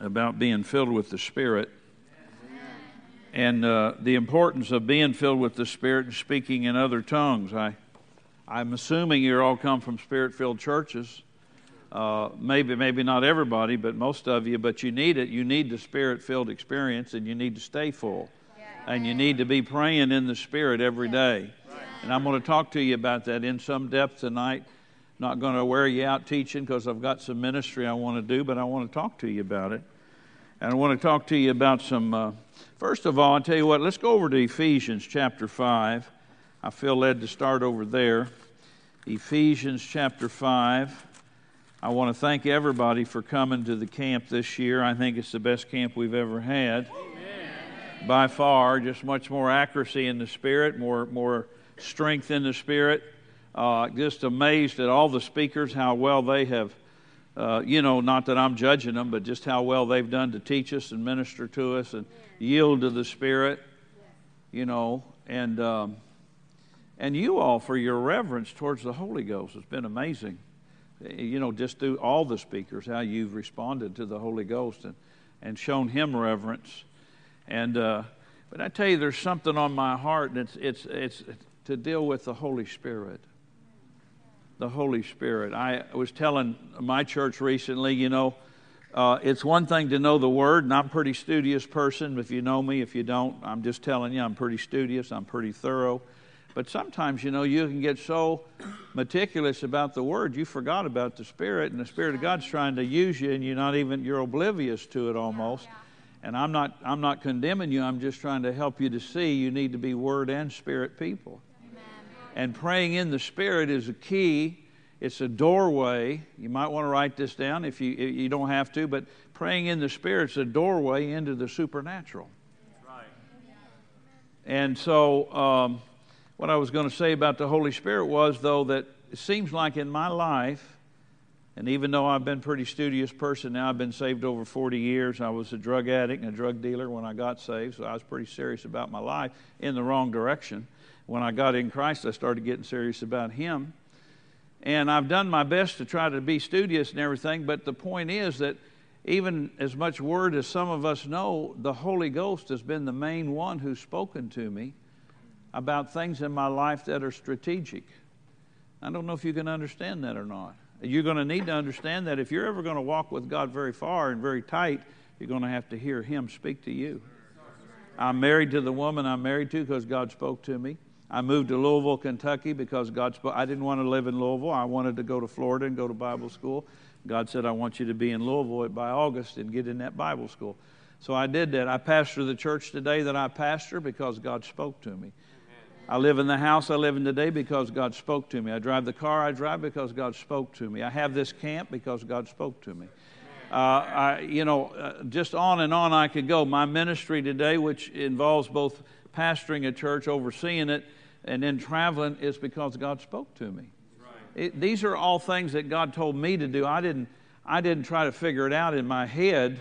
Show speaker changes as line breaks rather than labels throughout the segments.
about being filled with the Spirit and uh, the importance of being filled with the Spirit and speaking in other tongues. I, I'm assuming you all come from Spirit filled churches. Uh, maybe, maybe not everybody, but most of you. But you need it. You need the Spirit filled experience, and you need to stay full, and you need to be praying in the Spirit every day. And I'm going to talk to you about that in some depth tonight. Not going to wear you out teaching because I've got some ministry I want to do, but I want to talk to you about it. And I want to talk to you about some. Uh, first of all, I'll tell you what, let's go over to Ephesians chapter 5. I feel led to start over there. Ephesians chapter 5. I want to thank everybody for coming to the camp this year. I think it's the best camp we've ever had. Amen. By far, just much more accuracy in the spirit, more, more strength in the spirit. Uh, just amazed at all the speakers, how well they have, uh, you know, not that I'm judging them, but just how well they've done to teach us and minister to us and yield to the Spirit, you know, and um, and you all for your reverence towards the Holy Ghost. It's been amazing, you know, just through all the speakers how you've responded to the Holy Ghost and and shown Him reverence, and. Uh, but I tell you, there's something on my heart, and it's, it's, it's to deal with the Holy Spirit the Holy Spirit. I was telling my church recently, you know, uh, it's one thing to know the Word, and I'm a pretty studious person. If you know me, if you don't, I'm just telling you, I'm pretty studious, I'm pretty thorough. But sometimes, you know, you can get so meticulous about the Word, you forgot about the Spirit, and the Spirit of God's trying to use you, and you're not even, you're oblivious to it almost. And I'm not, I'm not condemning you, I'm just trying to help you to see you need to be Word and Spirit people. And praying in the Spirit is a key. It's a doorway. You might want to write this down if you, you don't have to, but praying in the Spirit is a doorway into the supernatural. Right. And so, um, what I was going to say about the Holy Spirit was, though, that it seems like in my life, and even though I've been a pretty studious person now, I've been saved over 40 years. I was a drug addict and a drug dealer when I got saved, so I was pretty serious about my life in the wrong direction when I got in Christ, I started getting serious about Him. And I've done my best to try to be studious and everything, but the point is that even as much word as some of us know, the Holy Ghost has been the main one who's spoken to me about things in my life that are strategic. I don't know if you can understand that or not. You're going to need to understand that if you're ever going to walk with God very far and very tight, you're going to have to hear Him speak to you. I'm married to the woman I'm married to because God spoke to me. I moved to Louisville, Kentucky because God spoke. I didn't want to live in Louisville. I wanted to go to Florida and go to Bible school. God said, I want you to be in Louisville by August and get in that Bible school. So I did that. I pastor the church today that I pastor because God spoke to me. I live in the house I live in today because God spoke to me. I drive the car I drive because God spoke to me. I have this camp because God spoke to me. Uh, I, you know, uh, just on and on I could go. My ministry today, which involves both pastoring a church, overseeing it, and then traveling is because God spoke to me. It, these are all things that God told me to do. I didn't, I didn't try to figure it out in my head,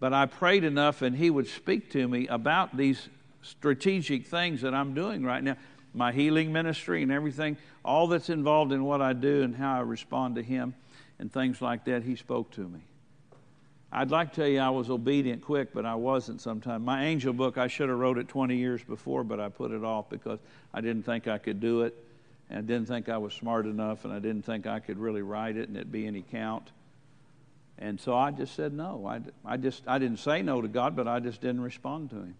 but I prayed enough and He would speak to me about these strategic things that I'm doing right now. My healing ministry and everything, all that's involved in what I do and how I respond to Him and things like that, He spoke to me. I'd like to tell you I was obedient quick, but I wasn't sometimes. My angel book, I should have wrote it 20 years before, but I put it off because I didn't think I could do it. And I didn't think I was smart enough, and I didn't think I could really write it and it be any count. And so I just said no. I, I just I didn't say no to God, but I just didn't respond to Him.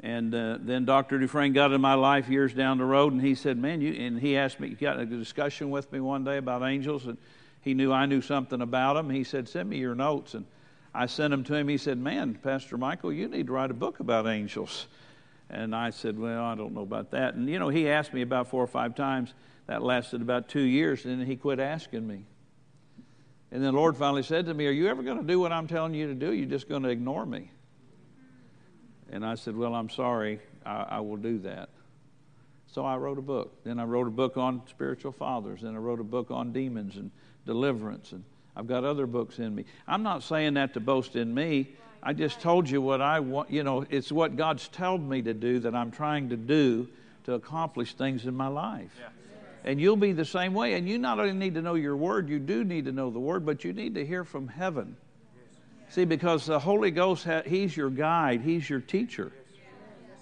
And uh, then Dr. Dufresne got in my life years down the road, and he said, "Man, you," and he asked me, he got a discussion with me one day about angels, and he knew I knew something about him. He said, Send me your notes. And I sent them to him. He said, Man, Pastor Michael, you need to write a book about angels. And I said, Well, I don't know about that. And, you know, he asked me about four or five times. That lasted about two years, and then he quit asking me. And then the Lord finally said to me, Are you ever going to do what I'm telling you to do? You're just going to ignore me. And I said, Well, I'm sorry. I, I will do that. So I wrote a book. Then I wrote a book on spiritual fathers. Then I wrote a book on demons and deliverance. And I've got other books in me. I'm not saying that to boast in me. I just told you what I want. You know, it's what God's told me to do that I'm trying to do to accomplish things in my life. Yeah. And you'll be the same way. And you not only need to know your word, you do need to know the word, but you need to hear from heaven. See, because the Holy Ghost, He's your guide, He's your teacher.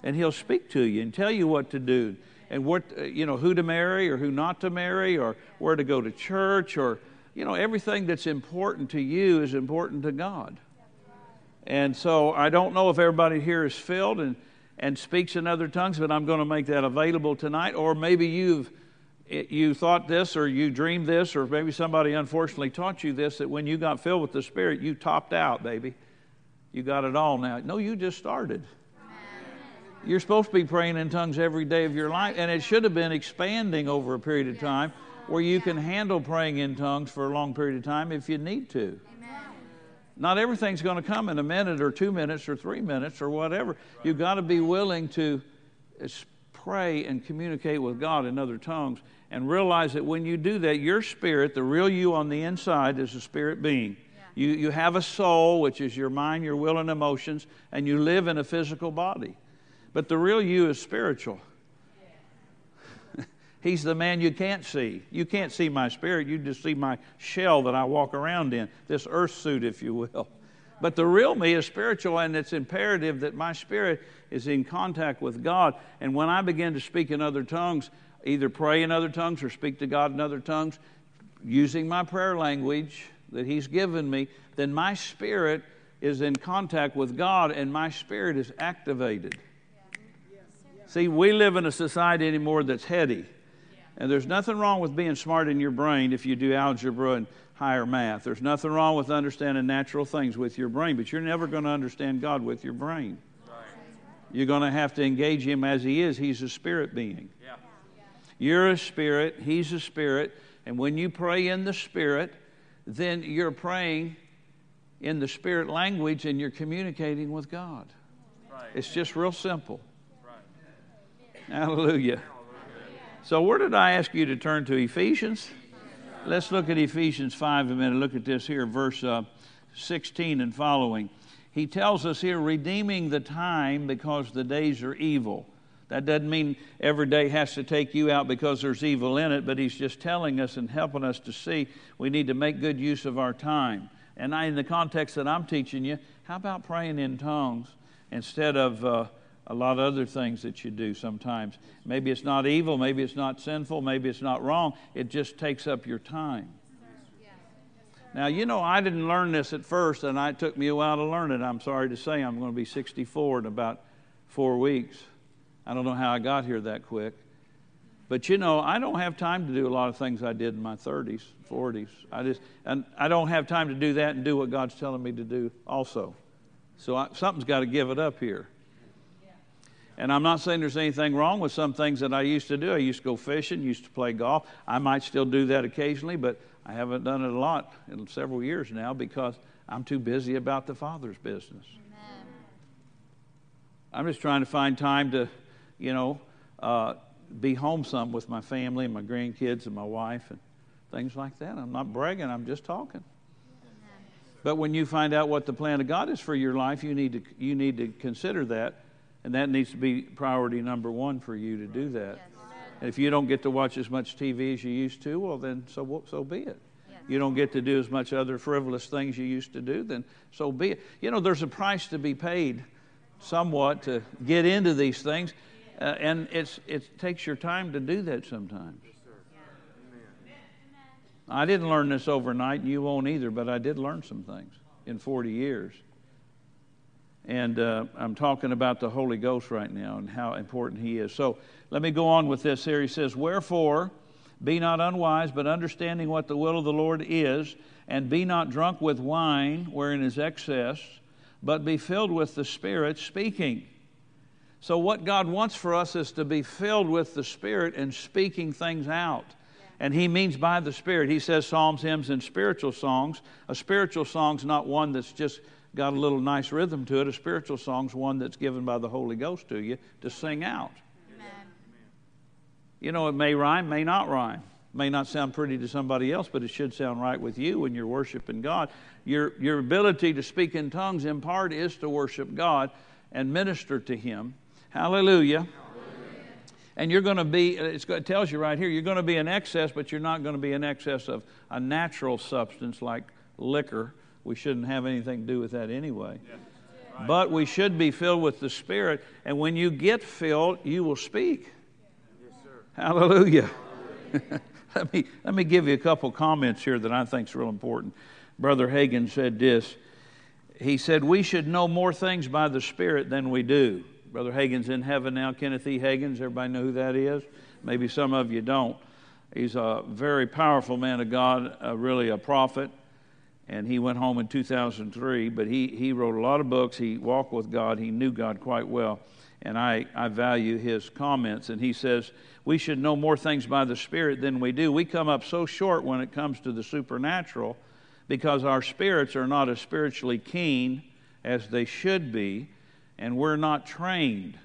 And He'll speak to you and tell you what to do and what, uh, you know, who to marry or who not to marry or where to go to church or, you know, everything that's important to you is important to God. And so I don't know if everybody here is filled and, and speaks in other tongues, but I'm going to make that available tonight. Or maybe you've you thought this or you dreamed this or maybe somebody unfortunately taught you this that when you got filled with the spirit you topped out baby you got it all now no you just started you're supposed to be praying in tongues every day of your life and it should have been expanding over a period of time where you can handle praying in tongues for a long period of time if you need to not everything's going to come in a minute or two minutes or three minutes or whatever you've got to be willing to eh, pray and communicate with god in other tongues and realize that when you do that, your spirit, the real you on the inside, is a spirit being. You, you have a soul, which is your mind, your will, and emotions, and you live in a physical body. But the real you is spiritual. He's the man you can't see. You can't see my spirit, you just see my shell that I walk around in, this earth suit, if you will. But the real me is spiritual, and it's imperative that my spirit is in contact with God. And when I begin to speak in other tongues, either pray in other tongues or speak to God in other tongues using my prayer language that He's given me, then my spirit is in contact with God and my spirit is activated. See, we live in a society anymore that's heady. And there's nothing wrong with being smart in your brain if you do algebra and higher math. There's nothing wrong with understanding natural things with your brain, but you're never going to understand God with your brain. You're going to have to engage Him as He is. He's a spirit being. Yeah. You're a spirit, He's a spirit. And when you pray in the spirit, then you're praying in the spirit language and you're communicating with God. Right. It's just real simple. Right. Hallelujah. So, where did I ask you to turn to? Ephesians? Let's look at Ephesians 5 a minute. Look at this here, verse uh, 16 and following. He tells us here, redeeming the time because the days are evil. That doesn't mean every day has to take you out because there's evil in it, but he's just telling us and helping us to see we need to make good use of our time. And I, in the context that I'm teaching you, how about praying in tongues instead of uh, a lot of other things that you do sometimes? Maybe it's not evil, maybe it's not sinful, maybe it's not wrong. It just takes up your time. Now, you know, I didn't learn this at first, and it took me a while to learn it. I'm sorry to say I'm going to be 64 in about four weeks. I don't know how I got here that quick. But you know, I don't have time to do a lot of things I did in my 30s, 40s. I just, and I don't have time to do that and do what God's telling me to do also. So I, something's got to give it up here. And I'm not saying there's anything wrong with some things that I used to do. I used to go fishing, used to play golf. I might still do that occasionally, but I haven't done it a lot in several years now because I'm too busy about the Father's business. Amen. I'm just trying to find time to you know, uh, be home some with my family and my grandkids and my wife and things like that. I'm not bragging, I'm just talking. But when you find out what the plan of God is for your life, you need to, you need to consider that, and that needs to be priority number one for you to do that. And if you don't get to watch as much TV as you used to, well, then so, so be it. You don't get to do as much other frivolous things you used to do, then so be it. You know, there's a price to be paid somewhat to get into these things. Uh, and it's, it takes your time to do that sometimes. I didn't learn this overnight, and you won't either, but I did learn some things in 40 years. And uh, I'm talking about the Holy Ghost right now and how important He is. So let me go on with this here. He says, Wherefore, be not unwise, but understanding what the will of the Lord is, and be not drunk with wine, wherein is excess, but be filled with the Spirit, speaking so, what God wants for us is to be filled with the Spirit and speaking things out. And He means by the Spirit. He says psalms, hymns, and spiritual songs. A spiritual song's not one that's just got a little nice rhythm to it. A spiritual song's one that's given by the Holy Ghost to you to sing out. Amen. You know, it may rhyme, may not rhyme. May not sound pretty to somebody else, but it should sound right with you when you're worshiping God. Your, your ability to speak in tongues, in part, is to worship God and minister to Him Hallelujah. And you're going to be, it tells you right here, you're going to be in excess, but you're not going to be in excess of a natural substance like liquor we shouldn't have anything to do with that anyway. But we should be filled with the Spirit, and when you get filled, you will speak. Yes, Hallelujah. let, me, let me give you a couple comments here that I think is real important. Brother Hagin said this. He said, We should know more things by the Spirit than we do. Brother Hagin's in heaven now, Kenneth E. Hagins. Everybody know who that is? Maybe some of you don't. He's a very powerful man of God, uh, really a prophet. And he went home in 2003, but he, he wrote a lot of books. He walked with God. He knew God quite well. And I, I value his comments. And he says, We should know more things by the Spirit than we do. We come up so short when it comes to the supernatural because our spirits are not as spiritually keen as they should be, and we're not trained.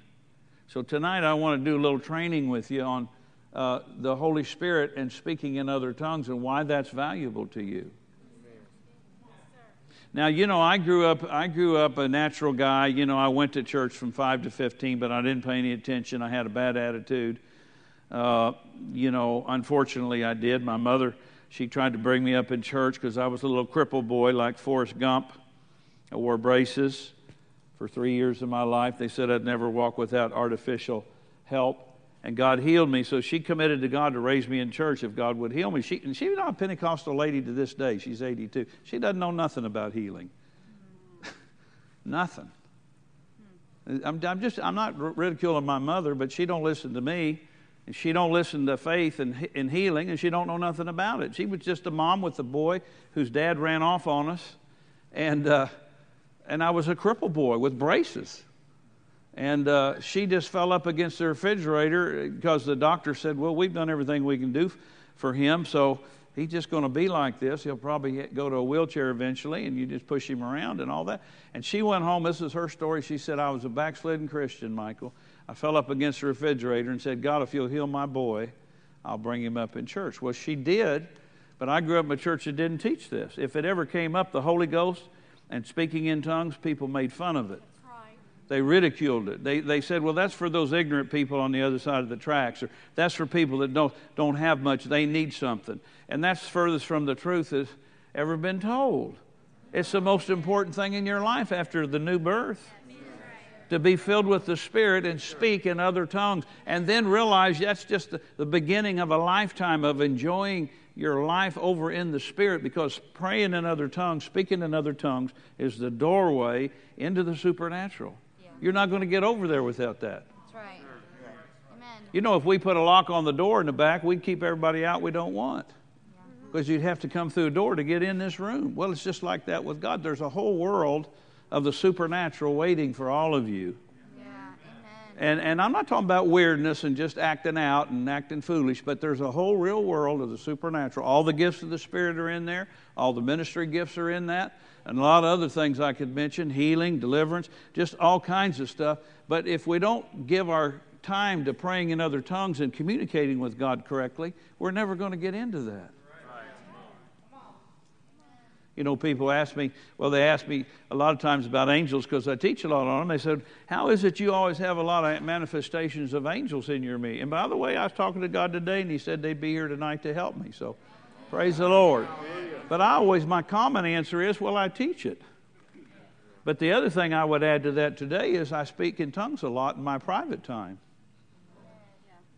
So tonight I want to do a little training with you on uh, the Holy Spirit and speaking in other tongues and why that's valuable to you. Now, you know, I grew up I grew up a natural guy. You know, I went to church from 5 to 15, but I didn't pay any attention. I had a bad attitude. Uh, you know, unfortunately I did. My mother, she tried to bring me up in church because I was a little crippled boy like Forrest Gump. I wore braces for 3 years of my life. They said I'd never walk without artificial help and God healed me. So she committed to God to raise me in church if God would heal me. She, and she's not a Pentecostal lady to this day. She's 82. She doesn't know nothing about healing. nothing. I'm, I'm, just I'm not ridiculing my mother, but she don't listen to me, and she don't listen to faith and, and healing, and she don't know nothing about it. She was just a mom with a boy whose dad ran off on us, and uh, and I was a cripple boy with braces. And uh, she just fell up against the refrigerator because the doctor said, Well, we've done everything we can do for him, so he's just going to be like this. He'll probably go to a wheelchair eventually, and you just push him around and all that. And she went home. This is her story. She said, I was a backslidden Christian, Michael. I fell up against the refrigerator and said, God, if you'll heal my boy, I'll bring him up in church. Well, she did, but I grew up in a church that didn't teach this. If it ever came up, the Holy Ghost and speaking in tongues, people made fun of it. They ridiculed it. They, they said, well, that's for those ignorant people on the other side of the tracks, or that's for people that don't, don't have much. They need something. And that's furthest from the truth that's ever been told. It's the most important thing in your life after the new birth to be filled with the Spirit and speak in other tongues. And then realize that's just the, the, beginning of a lifetime of enjoying your life over in the Spirit because praying in other tongues, speaking in other tongues, is the doorway into the supernatural. You're not going to get over there without that.
That's right. Amen.
You know, if we put a lock on the door in the back, we'd keep everybody out we don't want. Because you'd have to come through a door to get in this room. Well, it's just like that with God. There's a whole world of the supernatural waiting for all of you.
Yeah,
and, and I'm not talking about weirdness and just acting out and acting foolish, but there's a whole real world of the supernatural. All the gifts of the Spirit are in there, all the ministry gifts are in that and a lot of other things I could mention healing, deliverance, just all kinds of stuff. But if we don't give our time to praying in other tongues and communicating with God correctly, we're never going to get into that. You know, people ask me, well, they ask me a lot of times about angels because I teach a lot on them. They said, How is it you always have a lot of manifestations of angels in your me? And by the way, I was talking to God today and He said they'd be here tonight to help me. So praise the Lord. But I always, my common answer is, well, I teach it. But the other thing I would add to that today is I speak in tongues a lot in my private time.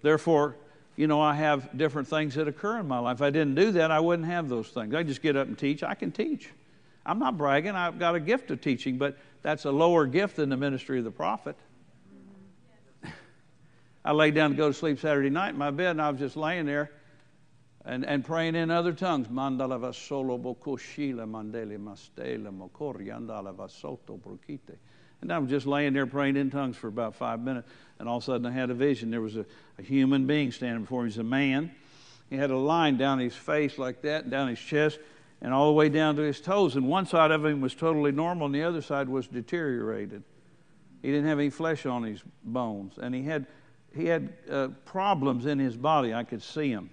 Therefore, you know, I have different things that occur in my life. If I didn't do that, I wouldn't have those things. I just get up and teach. I can teach. I'm not bragging. I've got a gift of teaching, but that's a lower gift than the ministry of the prophet. I laid down to go to sleep Saturday night in my bed, and I was just laying there and, and praying in other tongues. Mandala solo bokoshila mandele mastela mokori andala vasoto brokite. And I was just laying there praying in tongues for about five minutes, and all of a sudden I had a vision. There was a, a human being standing before me. He's a man. He had a line down his face like that, and down his chest, and all the way down to his toes. And one side of him was totally normal, and the other side was deteriorated. He didn't have any flesh on his bones, and he had he had uh, problems in his body. I could see him.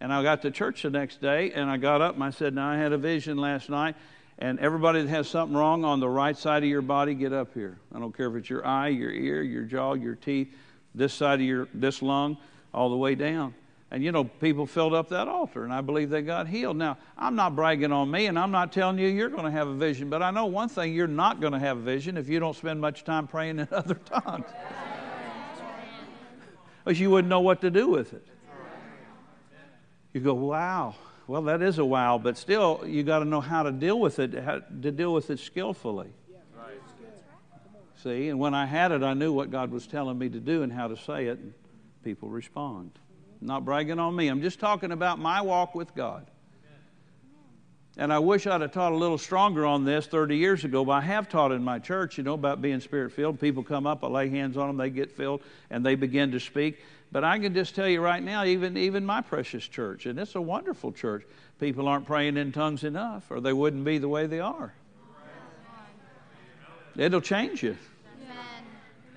And I got to church the next day and I got up and I said, Now I had a vision last night. And everybody that has something wrong on the right side of your body, get up here. I don't care if it's your eye, your ear, your jaw, your teeth, this side of your this lung, all the way down. And you know, people filled up that altar, and I believe they got healed. Now, I'm not bragging on me, and I'm not telling you you're going to have a vision, but I know one thing you're not going to have a vision if you don't spend much time praying in other tongues. Because you wouldn't know what to do with it. You go, wow. Well, that is a wow, but still, you got to know how to deal with it, to deal with it skillfully. See, and when I had it, I knew what God was telling me to do and how to say it, and people respond. I'm not bragging on me. I'm just talking about my walk with God. And I wish I'd have taught a little stronger on this 30 years ago, but I have taught in my church, you know, about being spirit filled. People come up, I lay hands on them, they get filled, and they begin to speak. But I can just tell you right now, even, even my precious church, and it's a wonderful church, people aren't praying in tongues enough, or they wouldn't be the way they are. It'll change you.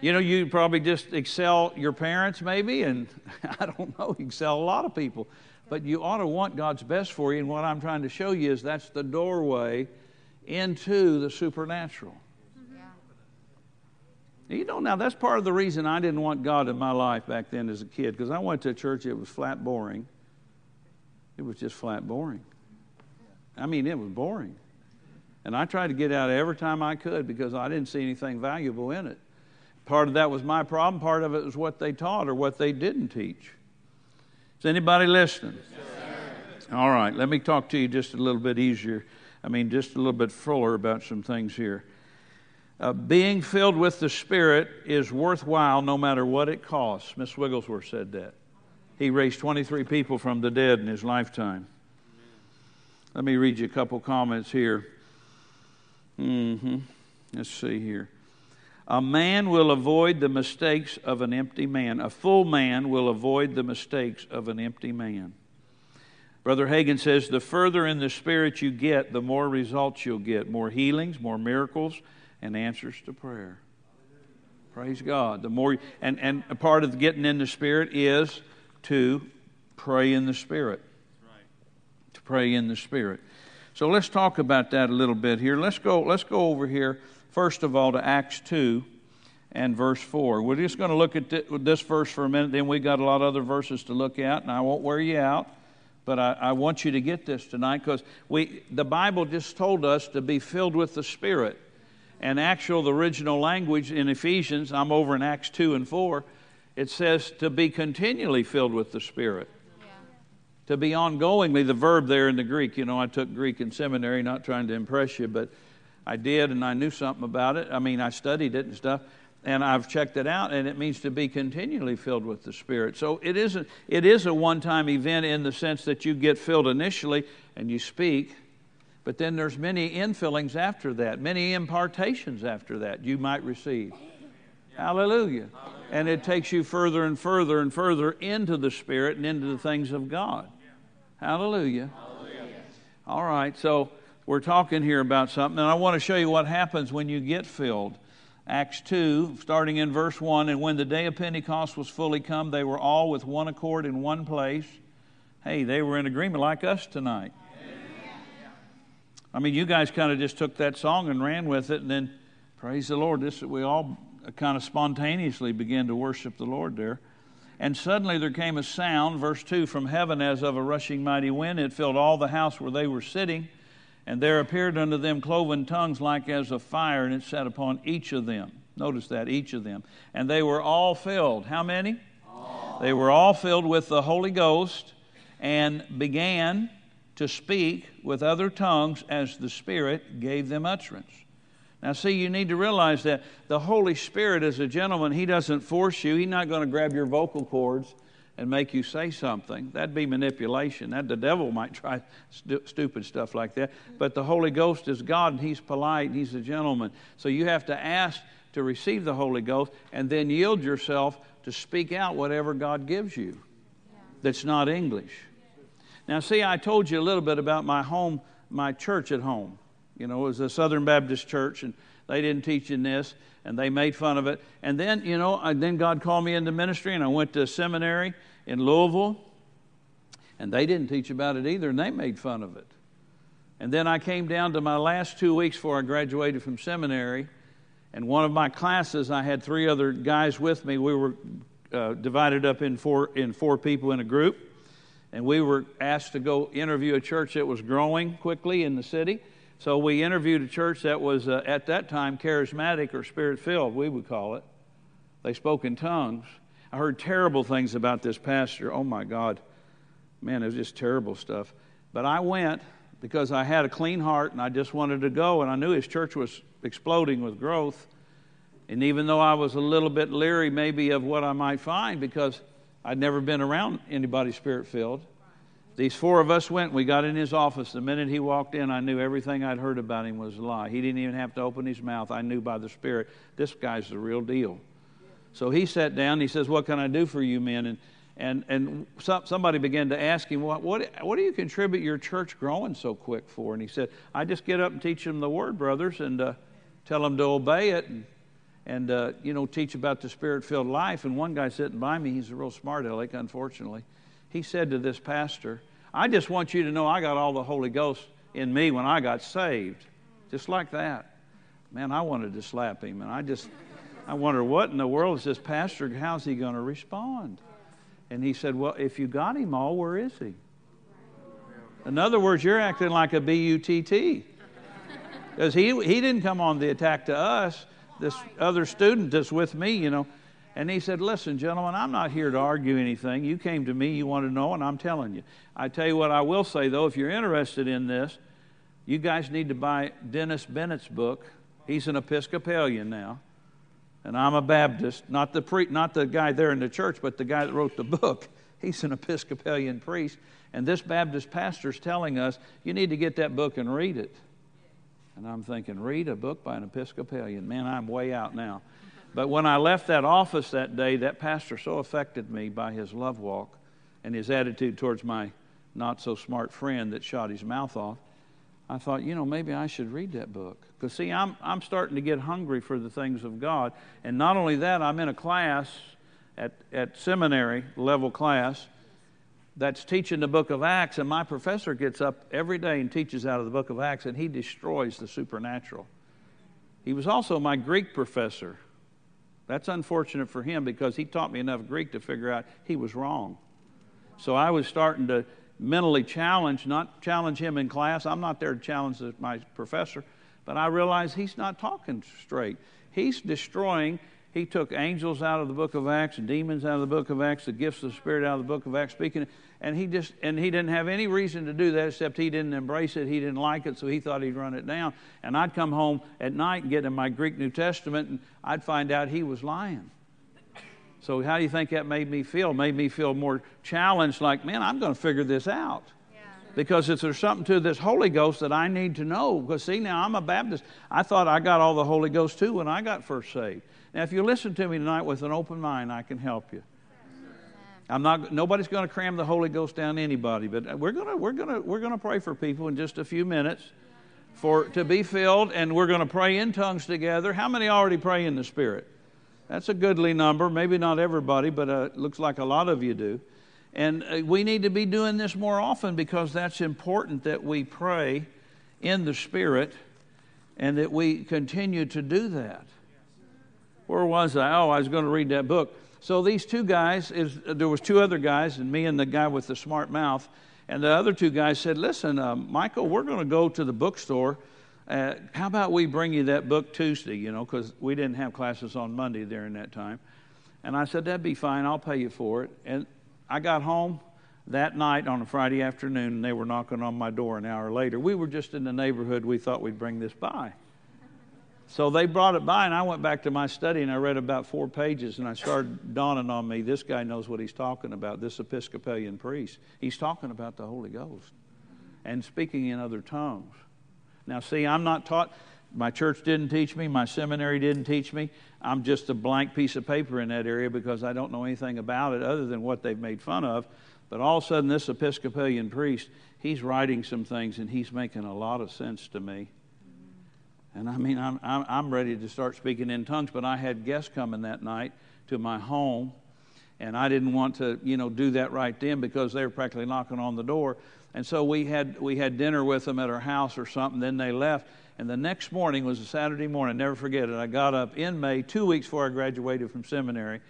You know, you probably just excel your parents, maybe, and I don't know, excel a lot of people. But you ought to want God's best for you, and what I'm trying to show you is that's the doorway into the supernatural. Mm-hmm. You know, now that's part of the reason I didn't want God in my life back then as a kid, because I went to a church, it was flat boring. It was just flat boring. I mean, it was boring. And I tried to get out every time I could because I didn't see anything valuable in it. Part of that was my problem, part of it was what they taught or what they didn't teach. Is anybody listening? Yes, All right, let me talk to you just a little bit easier. I mean, just a little bit fuller about some things here. Uh, being filled with the Spirit is worthwhile no matter what it costs. Smith Wigglesworth said that. He raised 23 people from the dead in his lifetime. Let me read you a couple comments here. Mm-hmm. Let's see here. A man will avoid the mistakes of an empty man. A full man will avoid the mistakes of an empty man. Brother Hagin says the further in the Spirit you get, the more results you'll get more healings, more miracles, and answers to prayer. Praise God. The more, and, and a part of getting in the Spirit is to pray in the Spirit. To pray in the Spirit. So let's talk about that a little bit here. Let's go, let's go over here first of all to Acts 2 and verse 4. We're just going to look at this verse for a minute, then we got a lot of other verses to look at, and I won't wear you out. But I, I want you to get this tonight because we the Bible just told us to be filled with the Spirit. And actual, the original language in Ephesians, I'm over in Acts 2 and 4, it says to be continually filled with the Spirit. To be ongoingly, the verb there in the Greek, you know, I took Greek in seminary, not trying to impress you, but I did, and I knew something about it. I mean, I studied it and stuff, and I've checked it out, and it means to be continually filled with the Spirit. So it isn't. It is a one-time event in the sense that you get filled initially and you speak, but then there's many infillings after that, many impartations after that you might receive. Hallelujah. And it takes you further and further and further into the Spirit and into the things of God. Hallelujah. Hallelujah. All right, so we're talking here about something, and I want to show you what happens when you get filled. Acts 2, starting in verse 1 And when the day of Pentecost was fully come, they were all with one accord in one place. Hey, they were in agreement like us tonight. I mean, you guys kind of just took that song and ran with it, and then, praise the Lord, this we all kind of spontaneously began to worship the Lord there. And suddenly there came a sound, verse 2, from heaven as of a rushing mighty wind. It filled all the house where they were sitting. And there appeared unto them cloven tongues like as of fire, and it sat upon each of them. Notice that, each of them. And they were all filled. How many? All. They were all filled with the Holy Ghost and began to speak with other tongues as the Spirit gave them utterance. Now, see, you need to realize that the Holy Spirit is a gentleman. He doesn't force you, He's not going to grab your vocal cords and make you say something. That'd be manipulation. That the devil might try stu- stupid stuff like that. But the Holy Ghost is God, and He's polite, and He's a gentleman. So you have to ask to receive the Holy Ghost, and then yield yourself to speak out whatever God gives you. That's not English. Now, see, I told you a little bit about my home, my church at home. You know, it was a Southern Baptist church, and they didn't teach in this, and they made fun of it. And then, you know, then God called me into ministry, and I went to seminary in Louisville, and they didn't teach about it either, and they made fun of it. And then I came down to my last two weeks before I graduated from seminary, and one of my classes, I had three other guys with me. We were uh, divided up in four, in four people in a group. And we were asked to go interview a church that was growing quickly in the city. So we interviewed a church that was, uh, at that time, charismatic or spirit filled, we would call it. They spoke in tongues. I heard terrible things about this pastor. Oh my God. Man, it was just terrible stuff. But I went because I had a clean heart and I just wanted to go, and I knew his church was exploding with growth. And even though I was a little bit leery, maybe, of what I might find because I'd never been around anybody spirit filled, these four of us went. We got in his office. The minute he walked in, I knew everything I'd heard about him was a lie. He didn't even have to open his mouth. I knew by the Spirit, this guy's the real deal. So he sat down. He says, What can I do for you men? And and, and somebody began to ask him, what, what, what do you contribute your church growing so quick for? And he said, I just get up and teach them the word, brothers, and uh, tell them to obey it and, and uh, you know, teach about the spirit filled life. And one guy sitting by me, he's a real smart aleck, unfortunately. He said to this pastor, I just want you to know I got all the Holy Ghost in me when I got saved. Just like that. Man, I wanted to slap him. And I just, I wonder what in the world is this pastor, how's he going to respond? And he said, Well, if you got him all, where is he? In other words, you're acting like a B-U-T-T. Because he, he didn't come on the attack to us, this other student that's with me, you know. And he said, Listen, gentlemen, I'm not here to argue anything. You came to me, you want to know, and I'm telling you. I tell you what I will say, though, if you're interested in this, you guys need to buy Dennis Bennett's book. He's an Episcopalian now and I'm a Baptist, not the, pre- not the guy there in the church, but the guy that wrote the book. He's an Episcopalian priest. And this Baptist pastor's telling us, you need to get that book and read it. And I'm thinking, read a book by an Episcopalian. Man, I'm way out now. But when I left that office that day, that pastor so affected me by his love walk and his attitude towards my not so smart friend that shot his mouth off. I thought, you know, maybe I should read that book. Because, see, I'm, I'm starting to get hungry for the things of God. And not only that, I'm in a class at, at seminary level class that's teaching the book of Acts, and my professor gets up every day and teaches out of the book of Acts, and he destroys the supernatural. He was also my Greek professor. That's unfortunate for him because he taught me enough Greek to figure out he was wrong. So I was starting to mentally challenge, not challenge him in class. I'm not there to challenge my professor, but I realize he's not talking straight. He's destroying. He took angels out of the book of Acts, demons out of the book of Acts, the gifts of the Spirit out of the book of Acts, speaking. And he just and he didn't have any reason to do that except he didn't embrace it. He didn't like it, so he thought he'd run it down. And I'd come home at night and get in my Greek New Testament, and I'd find out he was lying. So, how do you think that made me feel? Made me feel more challenged, like, man, I'm going to figure this out. Because if there's something to this Holy Ghost that I need to know, because see, now I'm a Baptist. I thought I got all the Holy Ghost too when I got first saved. Now, if you listen to me tonight with an open mind, I can help you. I'm not. Nobody's going to cram the Holy Ghost down anybody, but we're going to we're going to we're going to pray for people in just a few minutes, for to be filled, and we're going to pray in tongues together. How many already pray in the Spirit? That's a goodly number. Maybe not everybody, but uh, it looks like a lot of you do. And uh, we need to be doing this more often because that's important that we pray in the Spirit and that we continue to do that. Where was I? Oh, I was going to read that book. So these two guys, is, there was two other guys, and me and the guy with the smart mouth. And the other two guys said, "Listen, uh, Michael, we're going to go to the bookstore uh, how about we bring you that book Tuesday, you know, because we didn't have classes on Monday during that time. And I said, that'd be fine. I'll pay you for it. And I got home that night on a Friday afternoon, and they were knocking on my door an hour later. We were just in the neighborhood. We thought we'd bring this by. So they brought it by, and I went back to my study and I read about four pages, and I started dawning on me this guy knows what he's talking about, this Episcopalian priest. He's talking about the Holy Ghost and speaking in other tongues. Now, see, I'm not taught, my church didn't teach me, my seminary didn't teach me. I'm just a blank piece of paper in that area because I don't know anything about it other than what they've made fun of. But all of a sudden, this Episcopalian priest, he's writing some things and he's making a lot of sense to me. And I mean, I'm, I'm, I'm ready to start speaking in tongues, but I had guests coming that night to my home, and I didn't want to, you know, do that right then because they were practically knocking on the door. And so we had, we had dinner with them at our house or something. Then they left. And the next morning was a Saturday morning. Never forget it. I got up in May, two weeks before I graduated from seminary.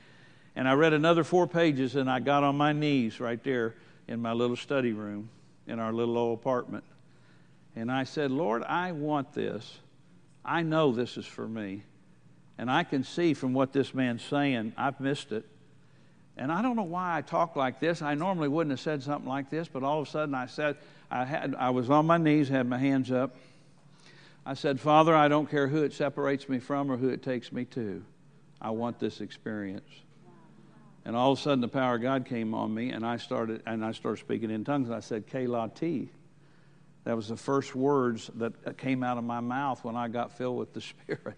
And I read another four pages and I got on my knees right there in my little study room in our little old apartment. And I said, Lord, I want this. I know this is for me. And I can see from what this man's saying, I've missed it. And I don't know why I talk like this. I normally wouldn't have said something like this, but all of a sudden I said, I, had, I was on my knees, had my hands up. I said, Father, I don't care who it separates me from or who it takes me to. I want this experience. And all of a sudden the power of God came on me and I started and I started speaking in tongues and I said, K-la-T. That was the first words that came out of my mouth when I got filled with the Spirit.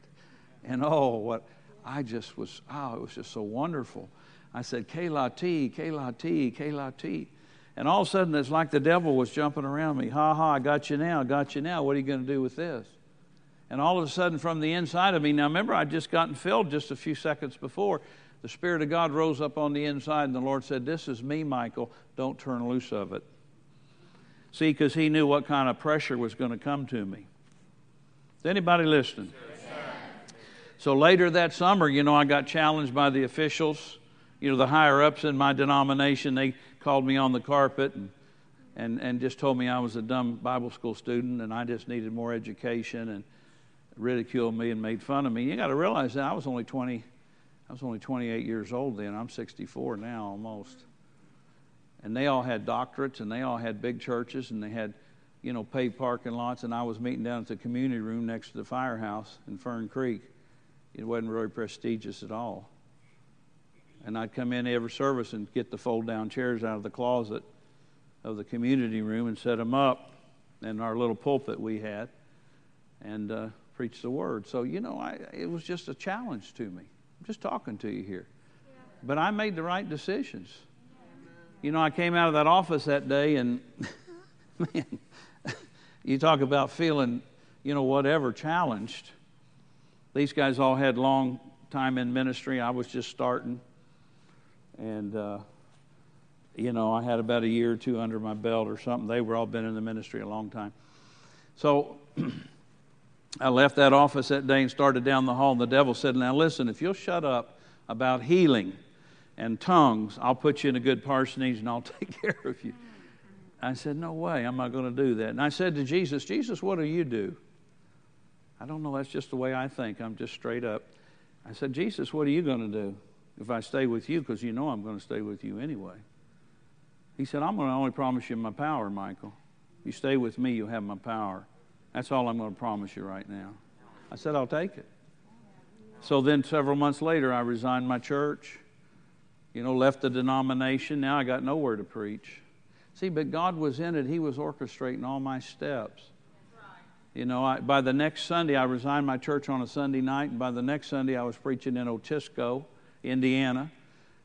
And oh, what I just was, oh, it was just so wonderful. I said, K-la-T, K-la-T, K-la-T. And all of a sudden, it's like the devil was jumping around me. Ha ha, I got you now, got you now. What are you going to do with this? And all of a sudden, from the inside of me, now remember, I'd just gotten filled just a few seconds before. The Spirit of God rose up on the inside, and the Lord said, This is me, Michael. Don't turn loose of it. See, because He knew what kind of pressure was going to come to me. Is anybody listening? so later that summer, you know, I got challenged by the officials you know, the higher ups in my denomination, they called me on the carpet and, and, and just told me I was a dumb Bible school student and I just needed more education and ridiculed me and made fun of me. You got to realize that I was only 20, I was only 28 years old then. I'm 64 now almost. And they all had doctorates and they all had big churches and they had, you know, paid parking lots. And I was meeting down at the community room next to the firehouse in Fern Creek. It wasn't very prestigious at all. And I'd come in every service and get the fold down chairs out of the closet of the community room and set them up in our little pulpit we had and uh, preach the word. So, you know, I, it was just a challenge to me. I'm just talking to you here. But I made the right decisions. You know, I came out of that office that day and, man, you talk about feeling, you know, whatever, challenged. These guys all had long time in ministry. I was just starting. And, uh, you know, I had about a year or two under my belt or something. They were all been in the ministry a long time. So I left that office that day and started down the hall, and the devil said, Now listen, if you'll shut up about healing and tongues, I'll put you in a good parsonage and I'll take care of you. I said, No way, I'm not going to do that. And I said to Jesus, Jesus, what do you do? I don't know, that's just the way I think. I'm just straight up. I said, Jesus, what are you going to do? If I stay with you because you know I'm going to stay with you anyway. He said, I'm going to only promise you my power, Michael. You stay with me, you'll have my power. That's all I'm going to promise you right now. I said, I'll take it. So then, several months later, I resigned my church, you know, left the denomination. Now I got nowhere to preach. See, but God was in it, He was orchestrating all my steps. You know, I, by the next Sunday, I resigned my church on a Sunday night, and by the next Sunday, I was preaching in Otisco Indiana,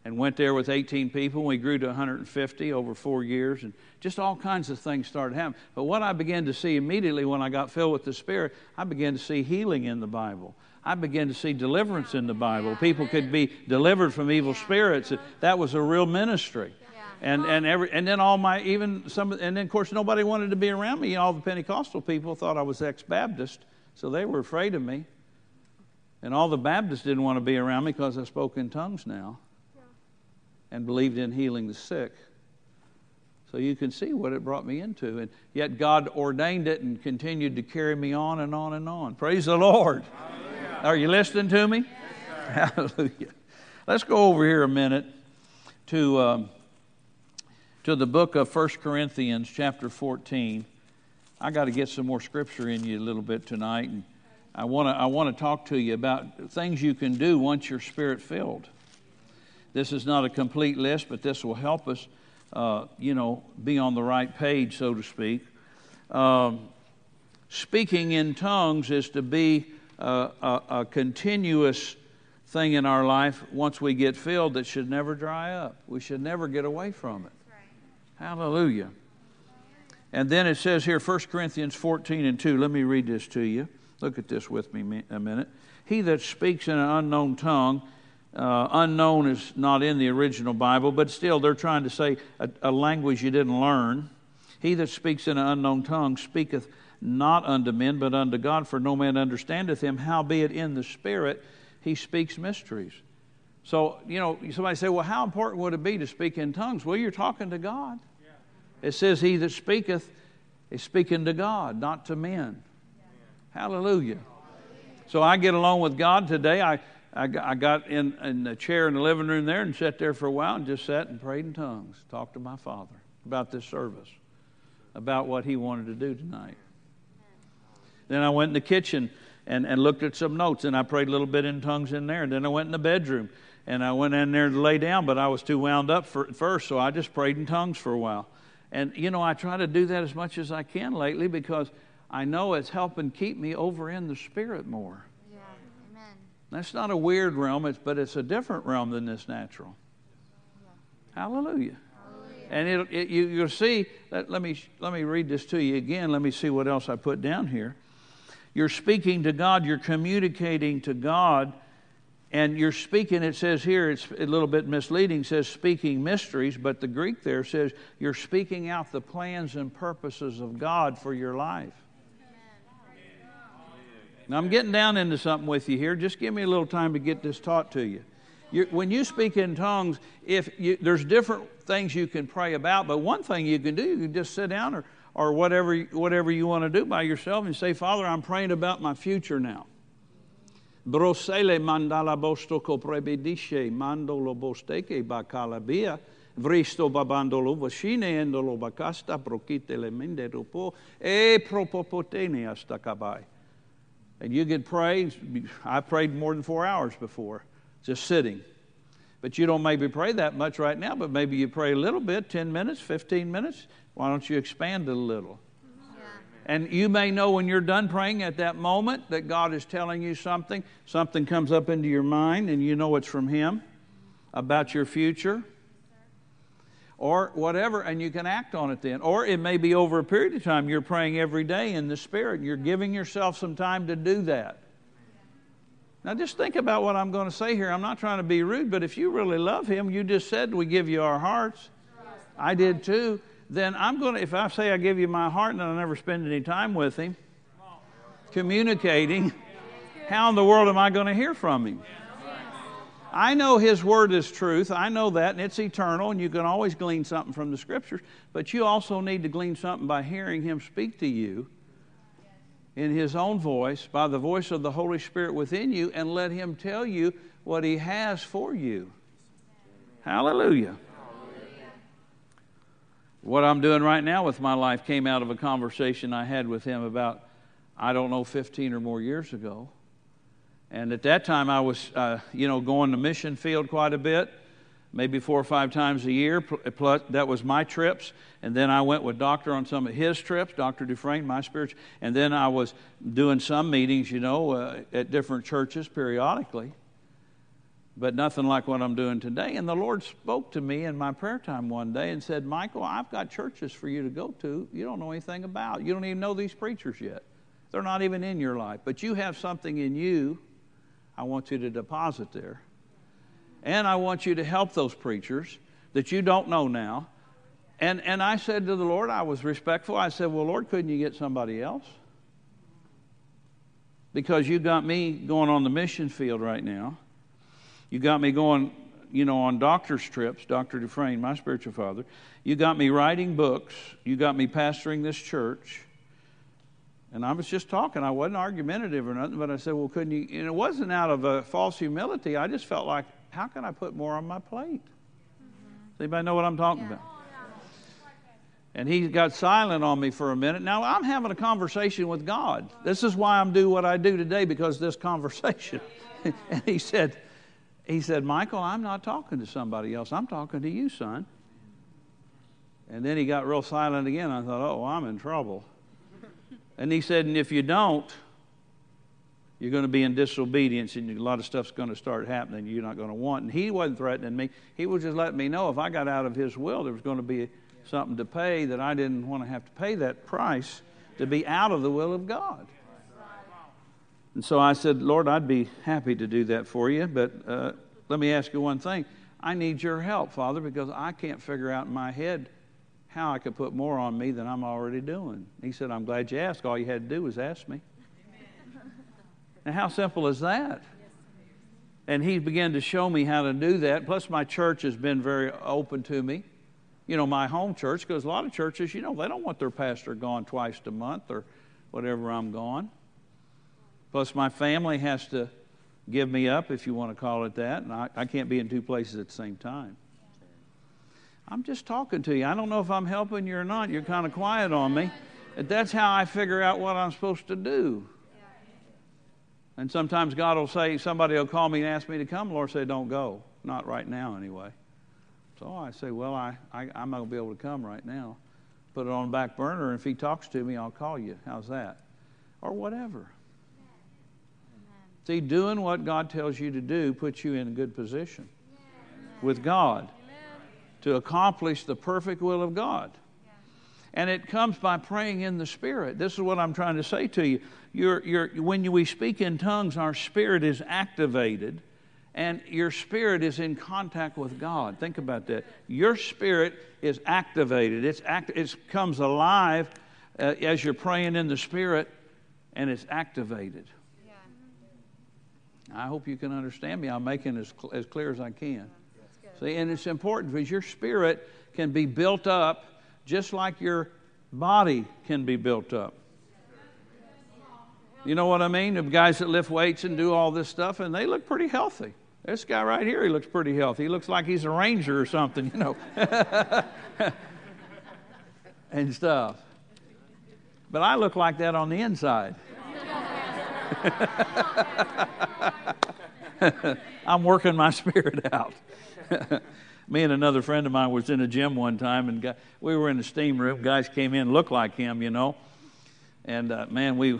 and went there with 18 people. We grew to 150 over four years, and just all kinds of things started happening. But what I began to see immediately when I got filled with the Spirit, I began to see healing in the Bible. I began to see deliverance in the Bible. People could be delivered from evil spirits. That was a real ministry. And and every and then all my even some and then of course nobody wanted to be around me. All the Pentecostal people thought I was ex-Baptist, so they were afraid of me. And all the Baptists didn't want to be around me because I spoke in tongues now and believed in healing the sick. So you can see what it brought me into. And yet God ordained it and continued to carry me on and on and on. Praise the Lord. Hallelujah. Are you listening to me? Yes, Hallelujah. Let's go over here a minute to, um, to the book of 1 Corinthians, chapter 14. I got to get some more scripture in you a little bit tonight. And, I want to I want to talk to you about things you can do once you're spirit filled. This is not a complete list, but this will help us, uh, you know, be on the right page, so to speak. Um, speaking in tongues is to be a, a, a continuous thing in our life once we get filled that should never dry up. We should never get away from it. Hallelujah. And then it says here, 1 Corinthians 14 and 2. Let me read this to you. Look at this with me a minute. He that speaks in an unknown tongue, uh, unknown is not in the original Bible, but still they're trying to say a, a language you didn't learn. He that speaks in an unknown tongue speaketh not unto men, but unto God, for no man understandeth him. Howbeit in the Spirit he speaks mysteries. So, you know, somebody say, well, how important would it be to speak in tongues? Well, you're talking to God. It says, He that speaketh is speaking to God, not to men. Hallelujah. So I get along with God today. I, I, I got in, in the chair in the living room there and sat there for a while and just sat and prayed in tongues, talked to my Father about this service, about what He wanted to do tonight. Then I went in the kitchen and, and looked at some notes, and I prayed a little bit in tongues in there. And then I went in the bedroom and I went in there to lay down, but I was too wound up for, first, so I just prayed in tongues for a while. And, you know, I try to do that as much as I can lately because I know it's helping keep me over in the Spirit more.
Yeah. Amen.
That's not a weird realm, it's, but it's a different realm than this natural. Hallelujah. And it, it, you, you'll see, let, let, me, let me read this to you again. Let me see what else I put down here. You're speaking to God, you're communicating to God, and you're speaking, it says here, it's a little bit misleading, says speaking mysteries, but the Greek there says you're speaking out the plans and purposes of God for your life. Now, I'm getting down into something with you here. Just give me a little time to get this taught to you. You're, when you speak in tongues, if you, there's different things you can pray about, but one thing you can do, you can just sit down or, or whatever, whatever you want to do by yourself and say, Father, I'm praying about my future now. Brosele mandala mandolo bosteke. Vristo babandolo endolo mende e propopotene. And you could pray. I prayed more than four hours before, just sitting. But you don't maybe pray that much right now, but maybe you pray a little bit 10 minutes, 15 minutes. Why don't you expand it a little? And you may know when you're done praying at that moment that God is telling you something. Something comes up into your mind and you know it's from Him about your future or whatever, and you can act on it then. Or it may be over a period of time. You're praying every day in the Spirit. and You're giving yourself some time to do that. Now, just think about what I'm going to say here. I'm not trying to be rude, but if you really love Him, you just said we give you our hearts. I did too. Then I'm going to, if I say I give you my heart and I never spend any time with Him, communicating, how in the world am I going to hear from Him? I know His Word is truth. I know that, and it's eternal, and you can always glean something from the Scriptures. But you also need to glean something by hearing Him speak to you in His own voice, by the voice of the Holy Spirit within you, and let Him tell you what He has for you. Hallelujah. What I'm doing right now with my life came out of a conversation I had with Him about, I don't know, 15 or more years ago. And at that time, I was, uh, you know, going to mission field quite a bit, maybe four or five times a year. Plus, that was my trips. And then I went with Doctor on some of his trips, Dr. Dufresne, my spiritual. And then I was doing some meetings, you know, uh, at different churches periodically. But nothing like what I'm doing today. And the Lord spoke to me in my prayer time one day and said, Michael, I've got churches for you to go to you don't know anything about. You don't even know these preachers yet. They're not even in your life. But you have something in you I want you to deposit there. And I want you to help those preachers that you don't know now. And, and I said to the Lord, I was respectful. I said, Well, Lord, couldn't you get somebody else? Because you got me going on the mission field right now. You got me going, you know, on doctor's trips, Dr. Dufresne, my spiritual father. You got me writing books. You got me pastoring this church. And I was just talking. I wasn't argumentative or nothing, but I said, well, couldn't you? And it wasn't out of a false humility. I just felt like, how can I put more on my plate? Mm-hmm. Does anybody know what I'm talking yeah. about? And he got silent on me for a minute. Now I'm having a conversation with God. This is why I'm doing what I do today because this conversation. and he said, he said, Michael, I'm not talking to somebody else. I'm talking to you, son. And then he got real silent again. I thought, oh, I'm in trouble. And he said, and if you don't, you're going to be in disobedience and a lot of stuff's going to start happening you're not going to want. And he wasn't threatening me. He was just letting me know if I got out of his will, there was going to be something to pay that I didn't want to have to pay that price to be out of the will of God. And so I said, Lord, I'd be happy to do that for you, but uh, let me ask you one thing. I need your help, Father, because I can't figure out in my head how I could put more on me than I'm already doing. He said, I'm glad you asked. All you had to do was ask me. and how simple is that? And he began to show me how to do that. Plus, my church has been very open to me. you know, my home church, because a lot of churches, you know, they don't want their pastor gone twice a month or whatever I'm gone. Plus, my family has to give me up, if you want to call it that, and I, I can't be in two places at the same time. I'm just talking to you. I don't know if I'm helping you or not. You're kind of quiet on me. That's how I figure out what I'm supposed to do. And sometimes God will say, somebody will call me and ask me to come. Lord say, don't go. Not right now, anyway. So I say, well, I, I, I'm not going to be able to come right now. Put it on the back burner, and if he talks to me, I'll call you. How's that? Or whatever. See, doing what God tells you to do puts you in a good position with God to accomplish the perfect will of God. And it comes by praying in the Spirit. This is what I'm trying to say to you. You're, you're, when we speak in tongues, our spirit is activated and your spirit is in contact with God. Think about that. Your spirit is activated, it's act, it comes alive uh, as you're praying in the Spirit, and it's activated. I hope you can understand me. I'm making it as, cl- as clear as I can. See, and it's important because your spirit can be built up just like your body can be built up. You know what I mean? The guys that lift weights and do all this stuff, and they look pretty healthy. This guy right here, he looks pretty healthy. He looks like he's a ranger or something, you know, and stuff. But I look like that on the inside. I'm working my spirit out. Me and another friend of mine was in a gym one time, and we were in the steam room. Guys came in, looked like him, you know. And uh, man, we,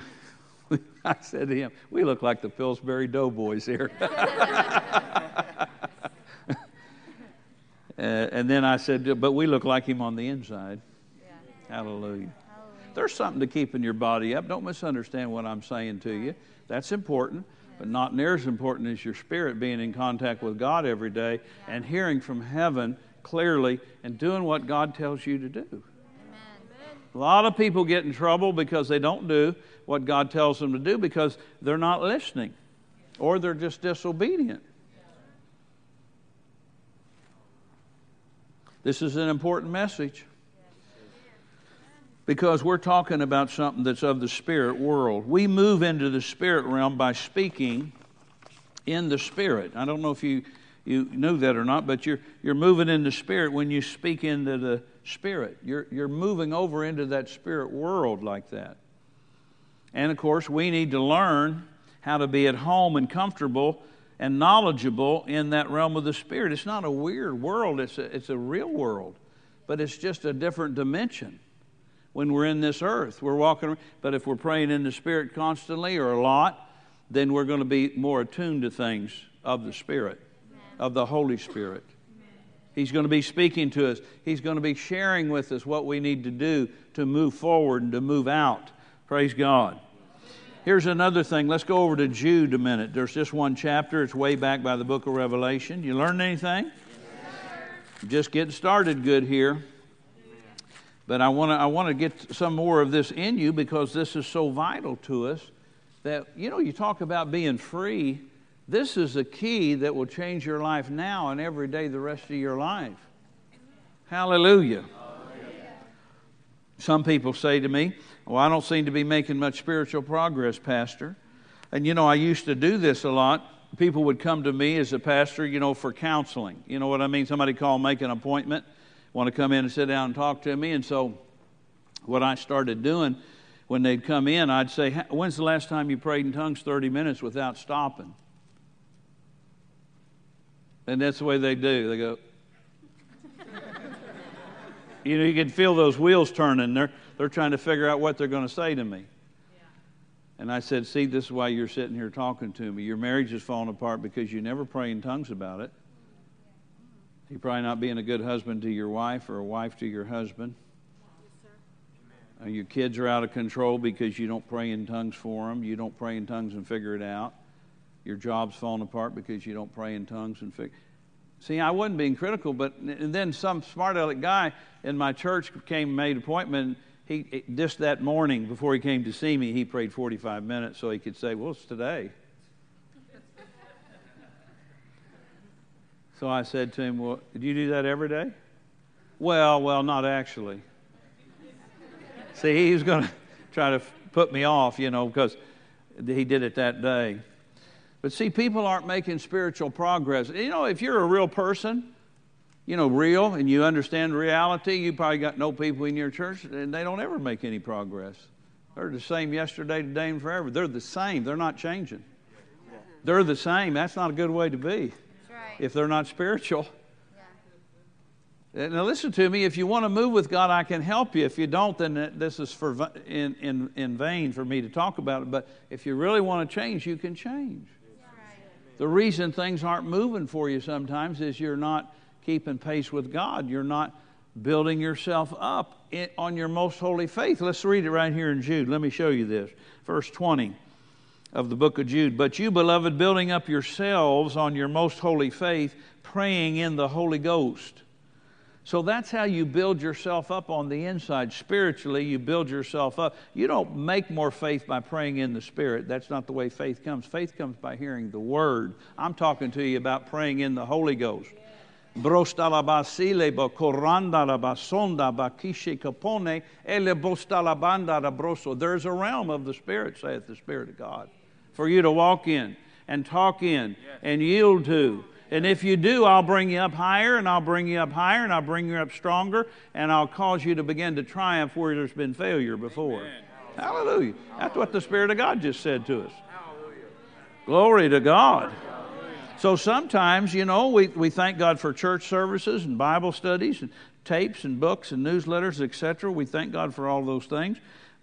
we, I said to him, "We look like the Pillsbury Doughboys here." uh, and then I said, "But we look like him on the inside." Yeah. Hallelujah. Hallelujah. There's something to keeping your body up. Don't misunderstand what I'm saying to you. That's important but not near as important as your spirit being in contact with God every day and hearing from heaven clearly and doing what God tells you to do. Amen. A lot of people get in trouble because they don't do what God tells them to do because they're not listening or they're just disobedient. This is an important message because we're talking about something that's of the spirit world. We move into the spirit realm by speaking in the spirit. I don't know if you, you knew that or not, but you're, you're moving in the spirit when you speak into the spirit. You're, you're moving over into that spirit world like that. And of course, we need to learn how to be at home and comfortable and knowledgeable in that realm of the spirit. It's not a weird world, it's a, it's a real world, but it's just a different dimension when we're in this earth. We're walking, but if we're praying in the Spirit constantly or a lot, then we're going to be more attuned to things of the Spirit, of the Holy Spirit. He's going to be speaking to us. He's going to be sharing with us what we need to do to move forward and to move out. Praise God. Here's another thing. Let's go over to Jude a minute. There's just one chapter. It's way back by the book of Revelation. You learned anything? Yes, just getting started good here. But I want to I want to get some more of this in you because this is so vital to us that you know you talk about being free. This is a key that will change your life now and every day the rest of your life. Hallelujah. Some people say to me, Well, I don't seem to be making much spiritual progress, Pastor. And you know, I used to do this a lot. People would come to me as a pastor, you know, for counseling. You know what I mean? Somebody call, make an appointment want to come in and sit down and talk to me. And so, what I started doing when they'd come in, I'd say, When's the last time you prayed in tongues 30 minutes without stopping? And that's the way they do. They go, You know, you can feel those wheels turning. They're, they're trying to figure out what they're going to say to me. And I said, See, this is why you're sitting here talking to me. Your marriage is falling apart because you never pray in tongues about it. You're probably not being a good husband to your wife or a wife to your husband. Uh, your kids are out of control because you don't pray in tongues for them. You don't pray in tongues and figure it out. Your job's falling apart because you don't pray in tongues and figure. See, I wasn't being critical, but and then some smart aleck guy in my church came and made an appointment. He just that morning before he came to see me, he prayed 45 minutes so he could say, "Well, it's today." So I said to him, Well, do you do that every day? Well, well, not actually. See, he was going to try to put me off, you know, because he did it that day. But see, people aren't making spiritual progress. You know, if you're a real person, you know, real, and you understand reality, you probably got no people in your church, and they don't ever make any progress. They're the same yesterday, today, and forever. They're the same. They're not changing. They're the same. That's not a good way to be. If they're not spiritual.
Yeah.
Now, listen to me. If you want to move with God, I can help you. If you don't, then this is for in, in, in vain for me to talk about it. But if you really want to change, you can change. The reason things aren't moving for you sometimes is you're not keeping pace with God. You're not building yourself up in, on your most holy faith. Let's read it right here in Jude. Let me show you this. Verse 20 of the book of Jude. But you, beloved, building up yourselves on your most holy faith, praying in the Holy Ghost. So that's how you build yourself up on the inside. Spiritually, you build yourself up. You don't make more faith by praying in the Spirit. That's not the way faith comes. Faith comes by hearing the Word. I'm talking to you about praying in the Holy Ghost. There's a realm of the Spirit, saith the Spirit of God, for you to walk in and talk in and yield to. And if you do, I'll bring you up higher, and I'll bring you up higher, and I'll bring you up stronger, and I'll cause you to begin to triumph where there's been failure before. Hallelujah. That's what the Spirit of God just said to us. Hallelujah. Glory to God. So sometimes, you know, we, we thank God for church services and Bible studies and tapes and books and newsletters, etc. We thank God for all those things.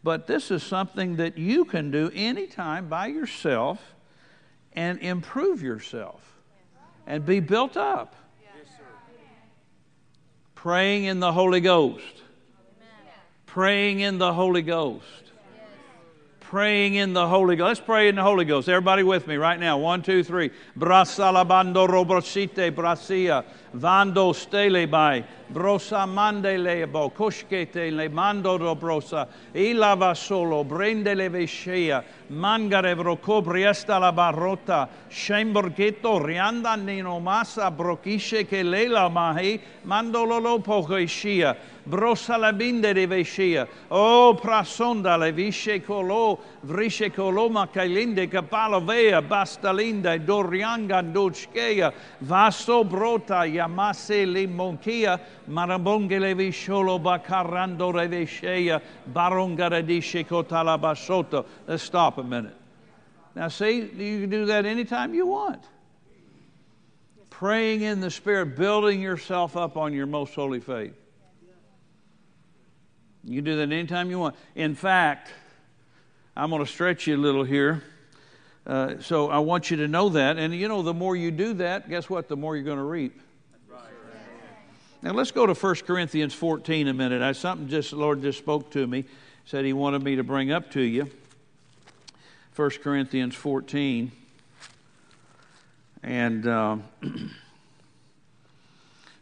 But this is something that you can do anytime by yourself and improve yourself and be built up. Praying in the Holy Ghost. Praying in the Holy Ghost. Praying in the Holy Ghost. Let's pray in the Holy Ghost. Everybody with me right now. One, two, three. Brasalabando robrosite brasia. vando stele mai, brosa mande lebo, coschete le mando do brosa, ilava solo, brende le vescea, mangare vroco briesta la barrota, scemborghetto rianda nino massa, brocisce che le la mahi, mandolo lo poco iscia, brosa la binde di vescea, o prasonda le visce colo, vrisce colò ma cailinde capalo vea, basta linda, dorianga doschea, vaso brota, ya, yamase le monkia. Marabonge le visciolo bacarando le vescea. Baronga basoto. Let's stop a minute. Now, see, you can do that anytime you want. Praying in the Spirit, building yourself up on your most holy faith. You can do that anytime you want. In fact, I'm going to stretch you a little here. Uh, so I want you to know that. And you know, the more you do that, guess what? The more you're going to reap. Now let's go to 1 Corinthians 14 a minute. I, something just the Lord just spoke to me, said He wanted me to bring up to you. 1 Corinthians 14. And uh,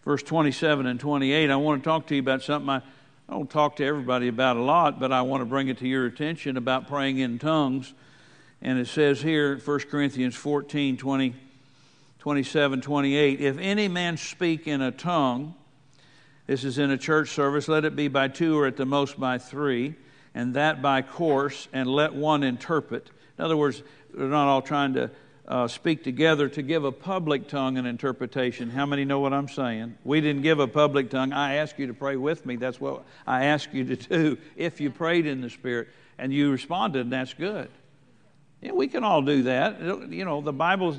verse 27 and 28, I want to talk to you about something I, I don't talk to everybody about a lot, but I want to bring it to your attention about praying in tongues. And it says here, 1 Corinthians 14, 20, 27, 28, if any man speak in a tongue, this is in a church service, let it be by two or at the most by three, and that by course, and let one interpret. In other words, we're not all trying to uh, speak together to give a public tongue an interpretation. How many know what I'm saying? We didn't give a public tongue. I asked you to pray with me. That's what I asked you to do. If you prayed in the Spirit and you responded, and that's good. Yeah, we can all do that. You know, the Bible's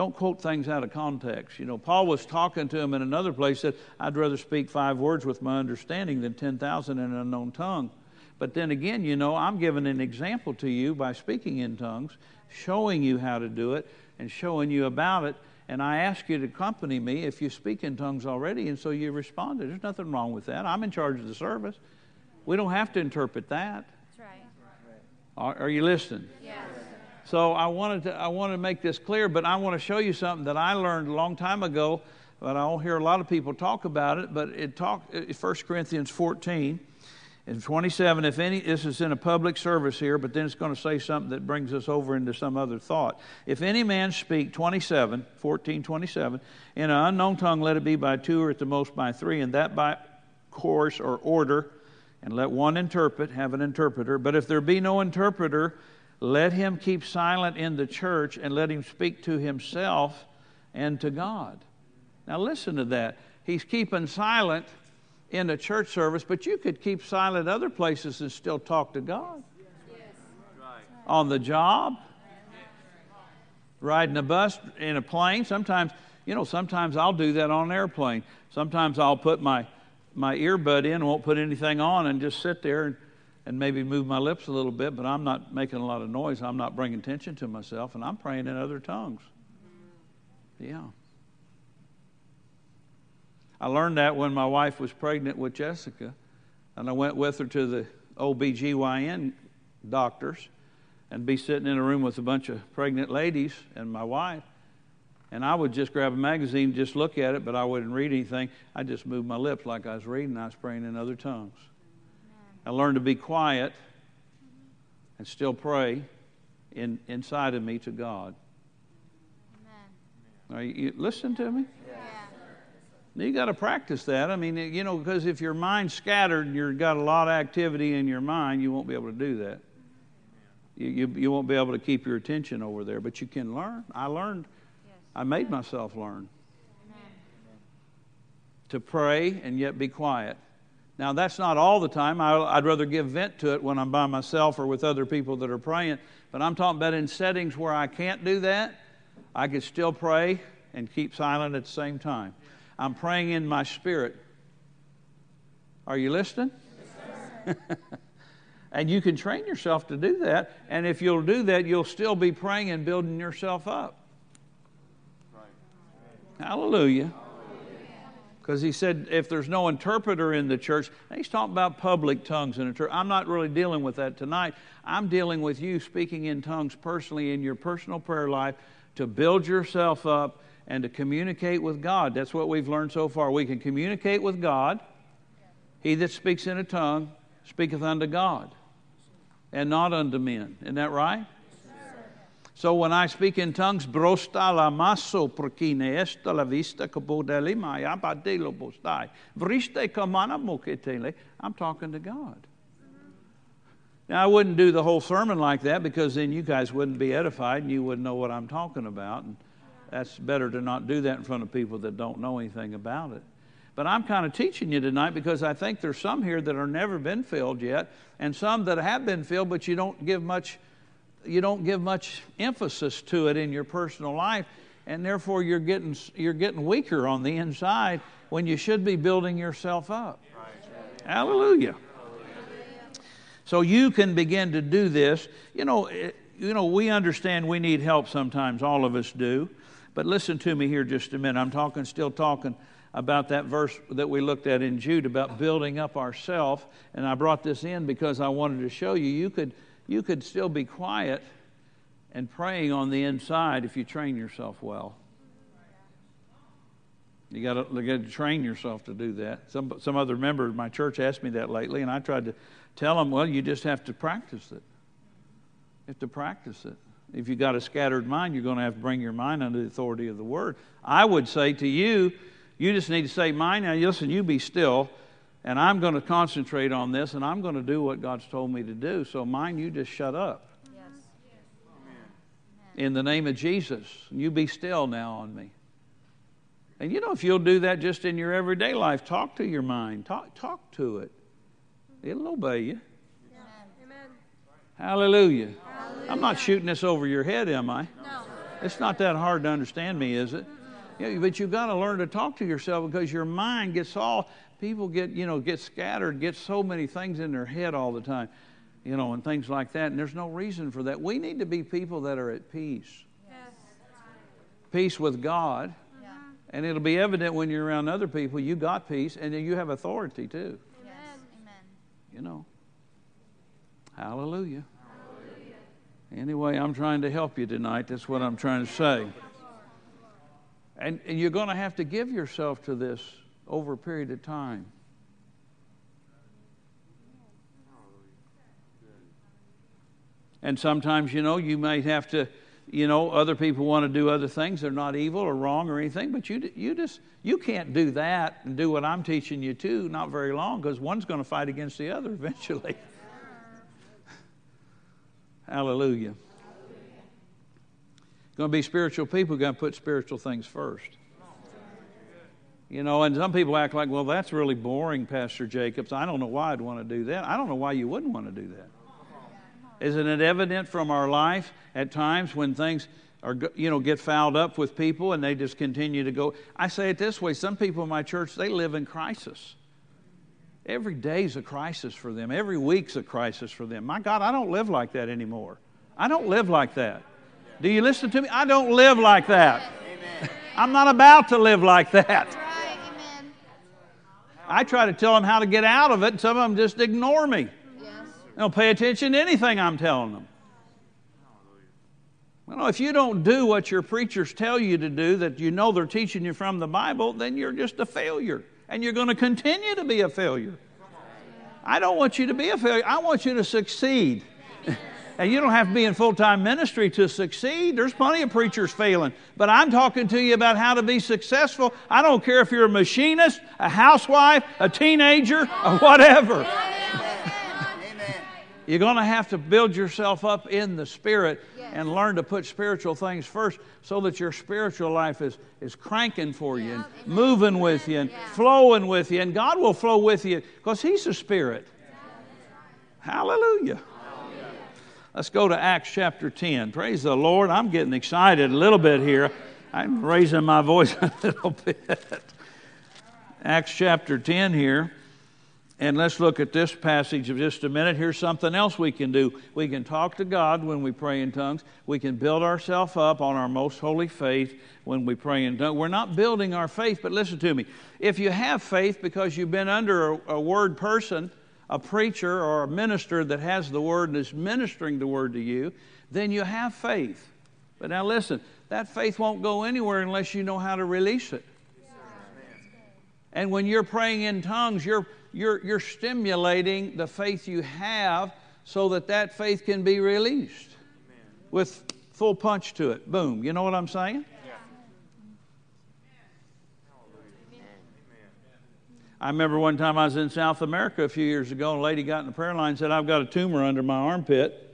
don't quote things out of context. You know, Paul was talking to him in another place, said, I'd rather speak five words with my understanding than 10,000 in an unknown tongue. But then again, you know, I'm giving an example to you by speaking in tongues, showing you how to do it, and showing you about it. And I ask you to accompany me if you speak in tongues already, and so you responded. There's nothing wrong with that. I'm in charge of the service. We don't have to interpret that.
That's right.
Are, are you listening?
Yes.
So I wanted to I want to make this clear, but I want to show you something that I learned a long time ago, but I don't hear a lot of people talk about it. But it talk 1 Corinthians 14 and 27. If any, this is in a public service here, but then it's going to say something that brings us over into some other thought. If any man speak 27, 14, 27, in an unknown tongue, let it be by two or at the most by three, and that by course or order, and let one interpret, have an interpreter. But if there be no interpreter, let him keep silent in the church and let him speak to himself and to God. Now, listen to that. He's keeping silent in a church service, but you could keep silent other places and still talk to God. On the job, riding a bus, in a plane. Sometimes, you know, sometimes I'll do that on an airplane. Sometimes I'll put my, my earbud in, won't put anything on, and just sit there and, and maybe move my lips a little bit, but I'm not making a lot of noise. I'm not bringing attention to myself, and I'm praying in other tongues. Yeah. I learned that when my wife was pregnant with Jessica, and I went with her to the OBGYN doctors and be sitting in a room with a bunch of pregnant ladies and my wife. And I would just grab a magazine, just look at it, but I wouldn't read anything. I just moved my lips like I was reading. I was praying in other tongues. I learned to be quiet and still pray in, inside of me to God. Amen. Are you, listen to me? You got to practice that. I mean, you know, because if your mind's scattered and you've got a lot of activity in your mind, you won't be able to do that. You, you, you won't be able to keep your attention over there, but you can learn. I learned, yes. I made myself learn Amen. to pray and yet be quiet. Now, that's not all the time. I, would rather give vent to it when I'm by myself or with other people that are praying. But I'm talking about in settings where I can't do that, I can still pray and keep silent at the same time. I'm praying in my spirit. Are you listening? Yes, and you can train yourself to do that. And if you'll do that, you'll still be praying and building yourself up. Right. Hallelujah. Because he said, if there's no interpreter in the church, he's talking about public tongues in a church. I'm not really dealing with that tonight. I'm dealing with you speaking in tongues personally in your personal prayer life to build yourself up and to communicate with God. That's what we've learned so far. We can communicate with God. He that speaks in a tongue speaketh unto God and not unto men. Isn't that right? So when I speak in tongues, brosta la maso prokine esta la vista kabodeli maya badelo bostai. Vriste kamana moketele. I'm talking to God. Now, I wouldn't do the whole sermon like that because then you guys wouldn't be edified and you wouldn't know what I'm talking about. And that's better to not do that in front of people that don't know anything about it. But I'm kind of teaching you tonight because I think there's some here that are never been filled yet, and some that have been filled, but you don't give much, you don't give much emphasis to it in your personal life, and therefore you're getting you're getting weaker on the inside when you should be building yourself up. Right. Hallelujah. So you can begin to do this. You know, eh, you know, we understand we need help sometimes. All of us do. But listen to me here just a minute. I'm talking, still talking about that verse that we looked at in Jude about building up ourself. And I brought this in because I wanted to show you you could, you could still be quiet and praying on the inside if you train yourself well. You got to train yourself to do that. Some, some other member of my church asked me that lately, and I tried to tell them, well, you just have to practice it. You have to practice it. If you've got a scattered mind, you're going to have to bring your mind under the authority of the Word. I would say to you, you just need to say, Mind, now listen, you be still, and I'm going to concentrate on this, and I'm going to do what God's told me to do. So, mind, you just shut up. Yes. In the name of Jesus, you be still now on me. And you know, if you'll do that just in your everyday life, talk to your mind, talk, talk to it. It'll obey you. Amen. Hallelujah. I'm not shooting this over your head, am I? No. It's not that hard to understand me, is it? Yeah, but you've got to learn to talk to yourself because your mind gets all people get you know get scattered, get so many things in their head all the time, you know, and things like that. And there's no reason for that. We need to be people that are at peace, yes. peace with God, yeah. and it'll be evident when you're around other people. You got peace, and then you have authority too. Yes. Amen. You know. Hallelujah. Anyway, I'm trying to help you tonight. That's what I'm trying to say. And, and you're going to have to give yourself to this over a period of time. And sometimes, you know, you might have to, you know, other people want to do other things. They're not evil or wrong or anything, but you, you just you can't do that and do what I'm teaching you to not very long because one's going to fight against the other eventually. Hallelujah. Going to be spiritual people, going to put spiritual things first. You know, and some people act like, well, that's really boring, Pastor Jacobs. I don't know why I'd want to do that. I don't know why you wouldn't want to do that. Isn't it evident from our life at times when things are, you know, get fouled up with people and they just continue to go? I say it this way some people in my church, they live in crisis. Every day's a crisis for them, every week's a crisis for them. My God, I don't live like that anymore. I don't live like that. Do you listen to me? I don't live like that. I'm not about to live like that. I try to tell them how to get out of it, and some of them just ignore me. They don't pay attention to anything I'm telling them. You know, if you don't do what your preachers tell you to do, that you know they're teaching you from the Bible, then you're just a failure. And you're going to continue to be a failure. I don't want you to be a failure. I want you to succeed. And you don't have to be in full time ministry to succeed. There's plenty of preachers failing. But I'm talking to you about how to be successful. I don't care if you're a machinist, a housewife, a teenager, or whatever. You're going to have to build yourself up in the Spirit and learn to put spiritual things first so that your spiritual life is, is cranking for you and moving with you and flowing with you. And God will flow with you because He's a Spirit. Hallelujah. Let's go to Acts chapter 10. Praise the Lord. I'm getting excited a little bit here. I'm raising my voice a little bit. Acts chapter 10 here. And let's look at this passage of just a minute. Here's something else we can do. We can talk to God when we pray in tongues. We can build ourselves up on our most holy faith when we pray in tongues. We're not building our faith, but listen to me. If you have faith because you've been under a, a word person, a preacher or a minister that has the word and is ministering the word to you, then you have faith. But now listen, that faith won't go anywhere unless you know how to release it. And when you're praying in tongues, you're you're, you're stimulating the faith you have so that that faith can be released with full punch to it. Boom. You know what I'm saying? I remember one time I was in South America a few years ago, and a lady got in the prayer line and said, I've got a tumor under my armpit.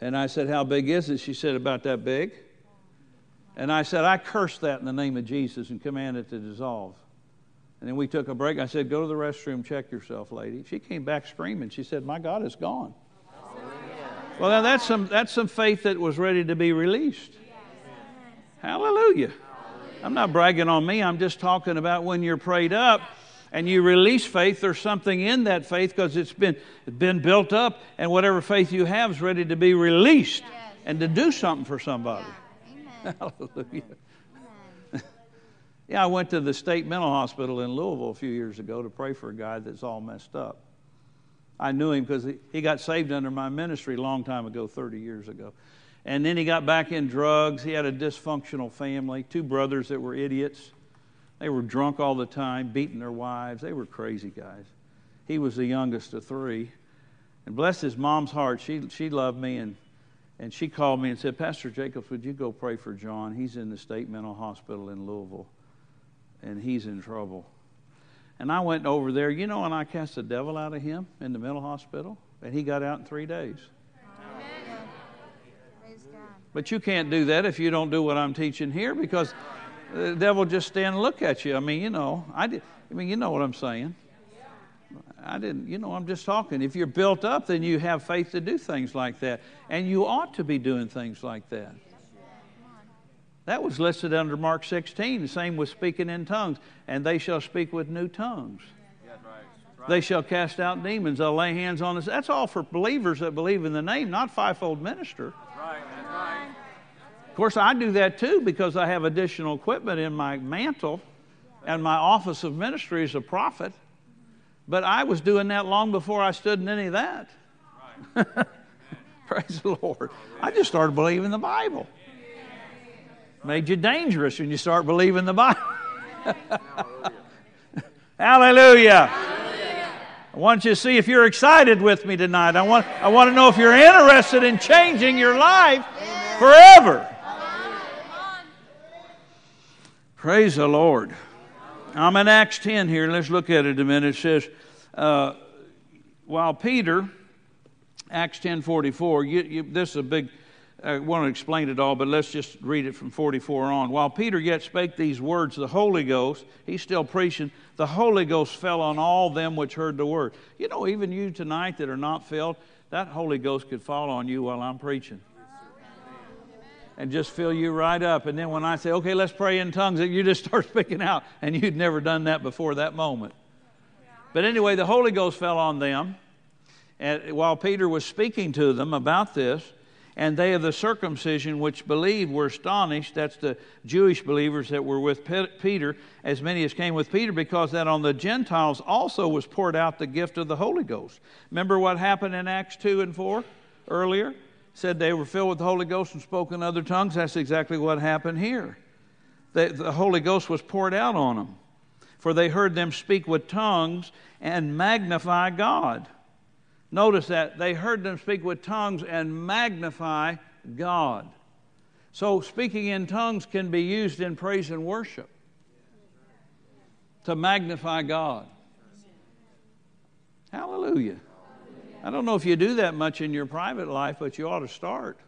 And I said, How big is it? She said, About that big. And I said, I curse that in the name of Jesus and command it to dissolve. And then we took a break. I said, Go to the restroom, check yourself, lady. She came back screaming. She said, My God, it's gone. Well, now that's some, that's some faith that was ready to be released. Hallelujah. I'm not bragging on me. I'm just talking about when you're prayed up and you release faith, there's something in that faith because it's been, been built up, and whatever faith you have is ready to be released and to do something for somebody. Hallelujah. Yeah, I went to the state mental hospital in Louisville a few years ago to pray for a guy that's all messed up. I knew him because he got saved under my ministry a long time ago, 30 years ago. And then he got back in drugs. He had a dysfunctional family, two brothers that were idiots. They were drunk all the time, beating their wives. They were crazy guys. He was the youngest of three. And bless his mom's heart, she, she loved me and, and she called me and said, Pastor Jacobs, would you go pray for John? He's in the state mental hospital in Louisville and he's in trouble. And I went over there, you know, and I cast the devil out of him in the mental hospital, and he got out in three days. But you can't do that if you don't do what I'm teaching here because the devil just stand and look at you. I mean, you know, I, did, I mean, you know what I'm saying. I didn't, you know, I'm just talking. If you're built up, then you have faith to do things like that. And you ought to be doing things like that. That was listed under Mark 16. The same with speaking in tongues. And they shall speak with new tongues. They shall cast out demons. They'll lay hands on us. That's all for believers that believe in the name, not fivefold minister. Of course, I do that too because I have additional equipment in my mantle and my office of ministry as a prophet. But I was doing that long before I stood in any of that. Praise the Lord. I just started believing the Bible. Made you dangerous when you start believing the Bible. Hallelujah. Hallelujah. I want you to see if you're excited with me tonight. I want, I want to know if you're interested in changing your life Forever. Praise the Lord. I'm in Acts 10 here. Let's look at it a minute. It says, uh, while Peter, Acts 10:44, you, you, this is a big, I want to explain it all, but let's just read it from 44 on. While Peter yet spake these words, the Holy Ghost, he's still preaching, the Holy Ghost fell on all them which heard the word. You know, even you tonight that are not filled, that Holy Ghost could fall on you while I'm preaching and just fill you right up. And then when I say, okay, let's pray in tongues, you just start speaking out, and you'd never done that before that moment. But anyway, the Holy Ghost fell on them and while Peter was speaking to them about this. And they of the circumcision which believed were astonished. That's the Jewish believers that were with Peter, as many as came with Peter, because that on the Gentiles also was poured out the gift of the Holy Ghost. Remember what happened in Acts 2 and 4 earlier? Said they were filled with the Holy Ghost and spoke in other tongues. That's exactly what happened here. The, the Holy Ghost was poured out on them, for they heard them speak with tongues and magnify God. Notice that they heard them speak with tongues and magnify God. So, speaking in tongues can be used in praise and worship to magnify God. Hallelujah. I don't know if you do that much in your private life, but you ought to start.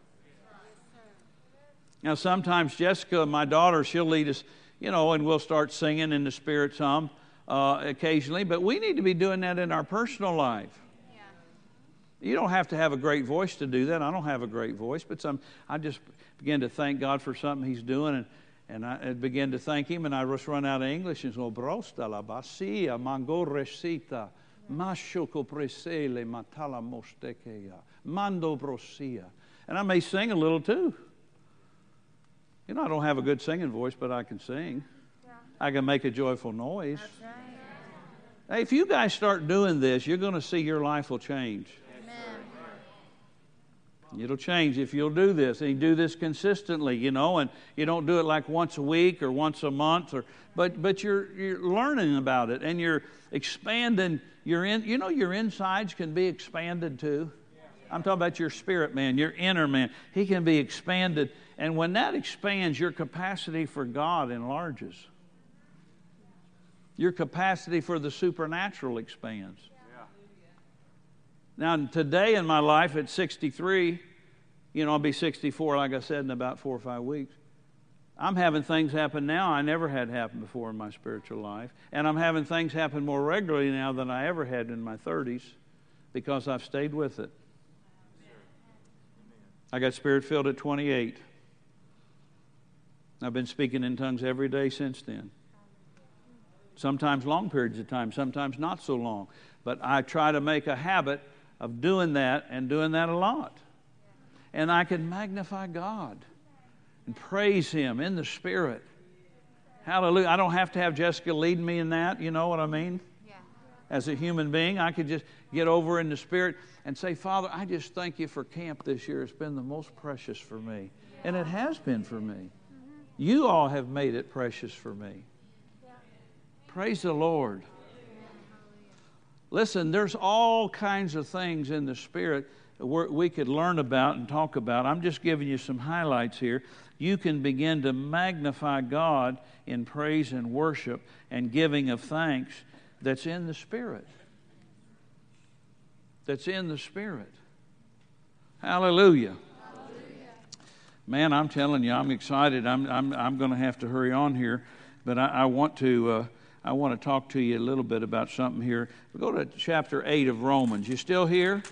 Now, sometimes Jessica, my daughter, she'll lead us, you know, and we'll start singing in the Spirit some uh, occasionally, but we need to be doing that in our personal life. You don't have to have a great voice to do that. I don't have a great voice, but some, I just begin to thank God for something He's doing, and, and I begin to thank Him, and I just run out of English and go, Brosta la basia, mango resita. Mashoko presele matala mostekeya. Mando brosia. And I may sing a little too. You know, I don't have a good singing voice, but I can sing. I can make a joyful noise. Hey, if you guys start doing this, you're going to see your life will change. It'll change if you'll do this. And you do this consistently, you know, and you don't do it like once a week or once a month, or but but you're you're learning about it and you're expanding your in you know your insides can be expanded too. I'm talking about your spirit man, your inner man. He can be expanded. And when that expands, your capacity for God enlarges. Your capacity for the supernatural expands. Now, today in my life at 63, you know, I'll be 64, like I said, in about four or five weeks. I'm having things happen now I never had happen before in my spiritual life. And I'm having things happen more regularly now than I ever had in my 30s because I've stayed with it. I got spirit filled at 28. I've been speaking in tongues every day since then. Sometimes long periods of time, sometimes not so long. But I try to make a habit of doing that and doing that a lot. And I can magnify God and praise Him in the Spirit. Hallelujah. I don't have to have Jessica lead me in that, you know what I mean? Yeah. As a human being, I could just get over in the Spirit and say, Father, I just thank you for camp this year. It's been the most precious for me. And it has been for me. Mm-hmm. You all have made it precious for me. Praise the Lord. Listen, there's all kinds of things in the Spirit we could learn about and talk about. I'm just giving you some highlights here. You can begin to magnify God in praise and worship and giving of thanks that's in the Spirit. That's in the Spirit. Hallelujah. Man, I'm telling you, I'm excited. I'm, I'm, I'm going to have to hurry on here, but I, I want to. Uh, I want to talk to you a little bit about something here. We go to chapter 8 of Romans. You still here?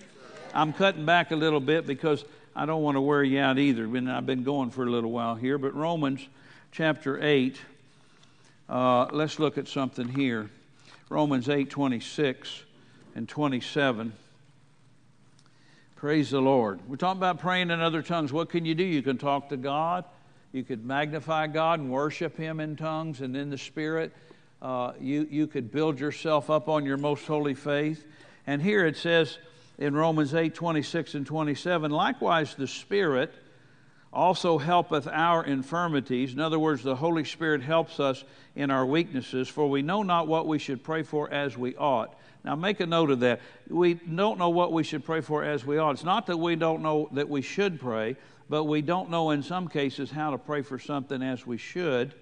I'm cutting back a little bit because I don't want to wear you out either. I've been going for a little while here. But Romans chapter 8, uh, let's look at something here. Romans 8 26 and 27. Praise the Lord. We're talking about praying in other tongues. What can you do? You can talk to God. You could magnify God and worship Him in tongues and in the Spirit uh, you, you could build yourself up on your most holy faith. And here it says in Romans 8 26 and 27 likewise, the Spirit also helpeth our infirmities. In other words, the Holy Spirit helps us in our weaknesses, for we know not what we should pray for as we ought. Now, make a note of that. We don't know what we should pray for as we ought. It's not that we don't know that we should pray, but we don't know in some cases how to pray for something as we should.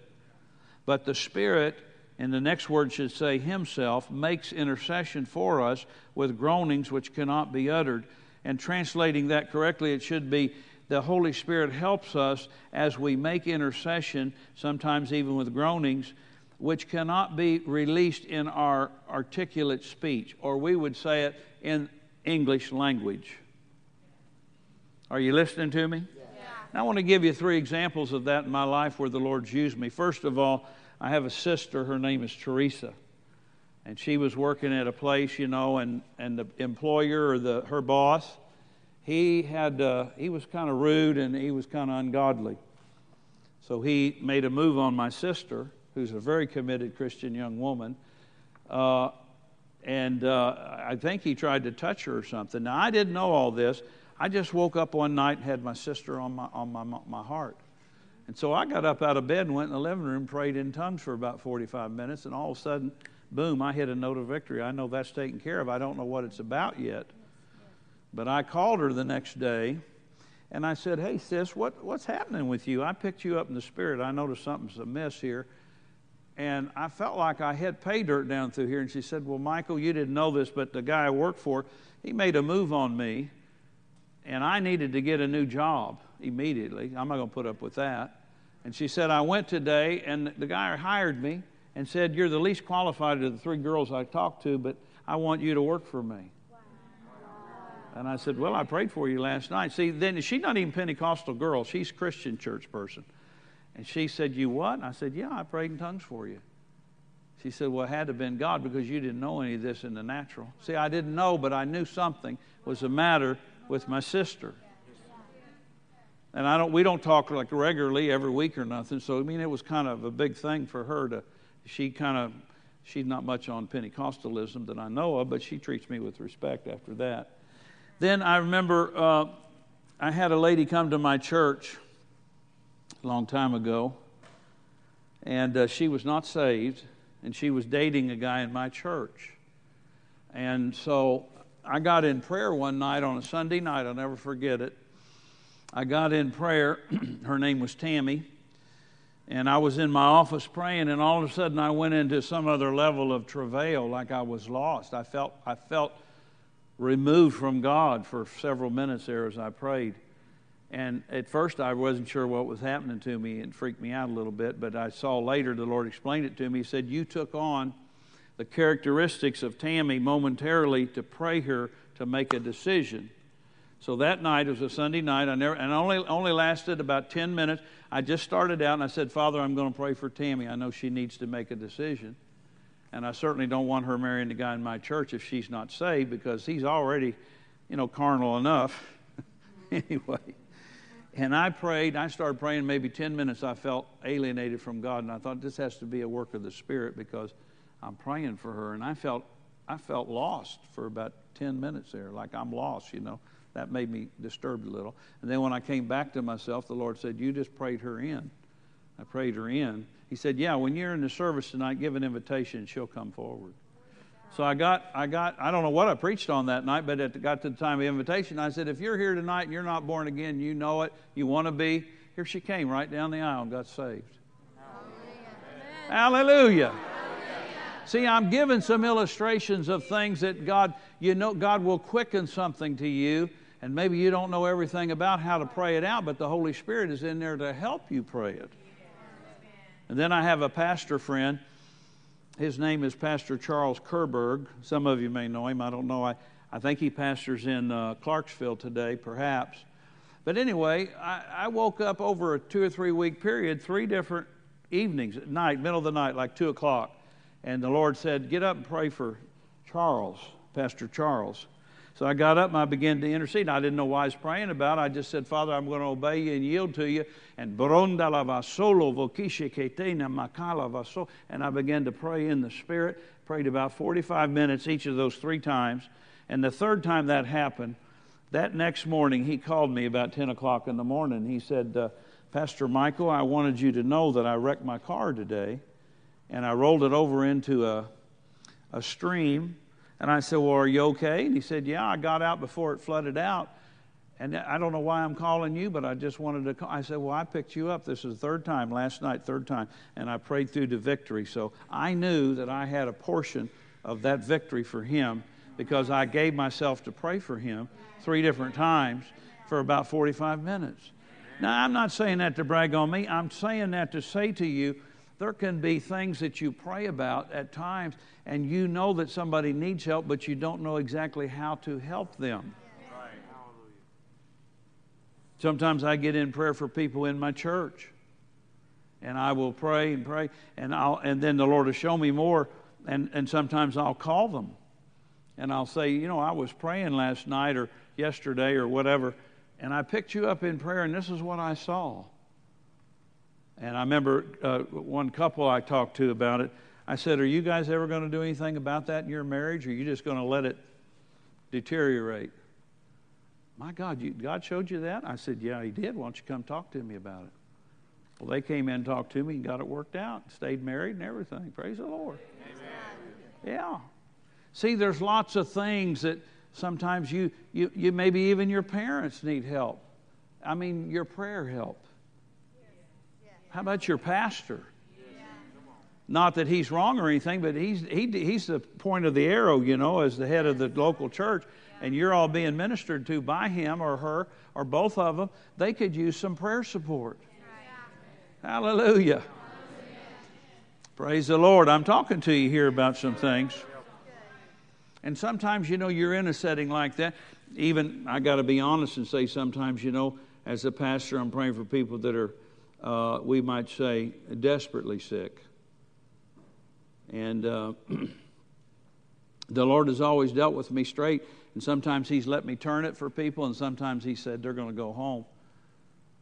But the Spirit, and the next word should say Himself, makes intercession for us with groanings which cannot be uttered. And translating that correctly, it should be the Holy Spirit helps us as we make intercession, sometimes even with groanings, which cannot be released in our articulate speech, or we would say it in English language. Are you listening to me? Yeah. I want to give you three examples of that in my life where the Lord's used me. First of all, I have a sister, her name is Teresa. And she was working at a place, you know, and, and the employer or the, her boss, he, had, uh, he was kind of rude and he was kind of ungodly. So he made a move on my sister, who's a very committed Christian young woman. Uh, and uh, I think he tried to touch her or something. Now, I didn't know all this. I just woke up one night and had my sister on my, on my, my heart. And so I got up out of bed and went in the living room, prayed in tongues for about 45 minutes, and all of a sudden, boom, I hit a note of victory. I know that's taken care of. I don't know what it's about yet. But I called her the next day and I said, Hey, sis, what, what's happening with you? I picked you up in the spirit. I noticed something's amiss here. And I felt like I had pay dirt down through here. And she said, Well, Michael, you didn't know this, but the guy I work for, he made a move on me and I needed to get a new job immediately. I'm not going to put up with that. And she said, I went today, and the guy hired me and said, You're the least qualified of the three girls I talked to, but I want you to work for me. And I said, Well, I prayed for you last night. See, then she's not even Pentecostal girl, she's Christian church person. And she said, You what? I said, Yeah, I prayed in tongues for you. She said, Well, it had to have been God because you didn't know any of this in the natural. See, I didn't know, but I knew something was the matter with my sister. And I don't, we don't talk like regularly every week or nothing. So, I mean, it was kind of a big thing for her to, she kind of, she's not much on Pentecostalism that I know of, but she treats me with respect after that. Then I remember uh, I had a lady come to my church a long time ago, and uh, she was not saved, and she was dating a guy in my church. And so I got in prayer one night on a Sunday night. I'll never forget it. I got in prayer. Her name was Tammy. And I was in my office praying, and all of a sudden I went into some other level of travail, like I was lost. I felt, I felt removed from God for several minutes there as I prayed. And at first I wasn't sure what was happening to me. It freaked me out a little bit, but I saw later the Lord explained it to me. He said, You took on the characteristics of Tammy momentarily to pray her to make a decision. So that night, it was a Sunday night, I never, and only, only lasted about 10 minutes. I just started out and I said, Father, I'm going to pray for Tammy. I know she needs to make a decision. And I certainly don't want her marrying the guy in my church if she's not saved because he's already, you know, carnal enough. anyway. And I prayed, I started praying maybe 10 minutes. I felt alienated from God, and I thought this has to be a work of the Spirit because I'm praying for her, and I felt I felt lost for about 10 minutes there, like I'm lost, you know. That made me disturbed a little. And then when I came back to myself, the Lord said, You just prayed her in. I prayed her in. He said, Yeah, when you're in the service tonight, give an invitation, she'll come forward. So I got, I got, I don't know what I preached on that night, but it got to the time of invitation. I said, if you're here tonight and you're not born again, you know it, you want to be. Here she came right down the aisle and got saved. Hallelujah. Hallelujah. See, I'm giving some illustrations of things that God, you know, God will quicken something to you, and maybe you don't know everything about how to pray it out, but the Holy Spirit is in there to help you pray it. And then I have a pastor friend. His name is Pastor Charles Kerberg. Some of you may know him. I don't know. I, I think he pastors in uh, Clarksville today, perhaps. But anyway, I, I woke up over a two or three week period, three different evenings at night, middle of the night, like 2 o'clock and the Lord said, Get up and pray for Charles, Pastor Charles. So I got up and I began to intercede. I didn't know why I was praying about. I just said, Father, I'm going to obey you and yield to you. And and I began to pray in the Spirit. Prayed about 45 minutes each of those three times. And the third time that happened, that next morning, he called me about 10 o'clock in the morning. He said, uh, Pastor Michael, I wanted you to know that I wrecked my car today and I rolled it over into a, a stream. And I said, Well, are you okay? And he said, Yeah, I got out before it flooded out. And I don't know why I'm calling you, but I just wanted to call. I said, Well, I picked you up. This is the third time, last night, third time. And I prayed through to victory. So I knew that I had a portion of that victory for him because I gave myself to pray for him three different times for about 45 minutes. Now, I'm not saying that to brag on me. I'm saying that to say to you, there can be things that you pray about at times, and you know that somebody needs help, but you don't know exactly how to help them. Sometimes I get in prayer for people in my church, and I will pray and pray, and I'll, and then the Lord will show me more, and, and sometimes I'll call them, and I'll say, you know, I was praying last night or yesterday or whatever, and I picked you up in prayer, and this is what I saw. And I remember uh, one couple I talked to about it. I said, Are you guys ever going to do anything about that in your marriage, or are you just going to let it deteriorate? My God, you, God showed you that? I said, Yeah, He did. Why don't you come talk to me about it? Well, they came in and talked to me and got it worked out, stayed married and everything. Praise the Lord. Amen. Yeah. See, there's lots of things that sometimes you, you, you maybe even your parents need help. I mean, your prayer help. How about your pastor? Not that he's wrong or anything, but he's, he, he's the point of the arrow, you know, as the head of the local church, and you're all being ministered to by him or her or both of them. They could use some prayer support. Hallelujah. Hallelujah. Praise the Lord. I'm talking to you here about some things. And sometimes, you know, you're in a setting like that. Even, I got to be honest and say, sometimes, you know, as a pastor, I'm praying for people that are uh, we might say, desperately sick. And uh, the Lord has always dealt with me straight, and sometimes He's let me turn it for people, and sometimes He said, they're going to go home.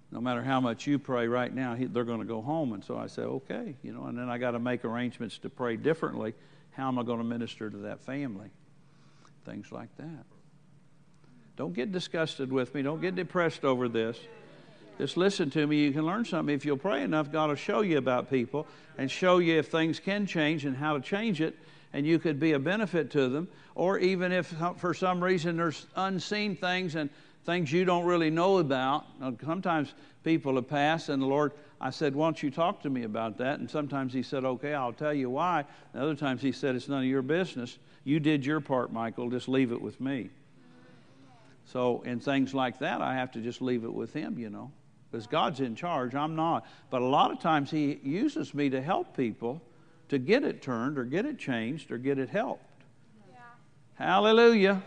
No matter how much you pray right now, he, they're going to go home. And so I said, okay, you know, and then I got to make arrangements to pray differently. How am I going to minister to that family? Things like that. Don't get disgusted with me. Don't get depressed over this. Just listen to me. You can learn something. If you'll pray enough, God will show you about people and show you if things can change and how to change it, and you could be a benefit to them. Or even if for some reason there's unseen things and things you don't really know about. Sometimes people have passed, and the Lord, I said, Why don't you talk to me about that? And sometimes He said, Okay, I'll tell you why. And other times He said, It's none of your business. You did your part, Michael. Just leave it with me. So, in things like that, I have to just leave it with Him, you know because God's in charge. I'm not. But a lot of times He uses me to help people to get it turned or get it changed or get it helped. Yeah. Hallelujah.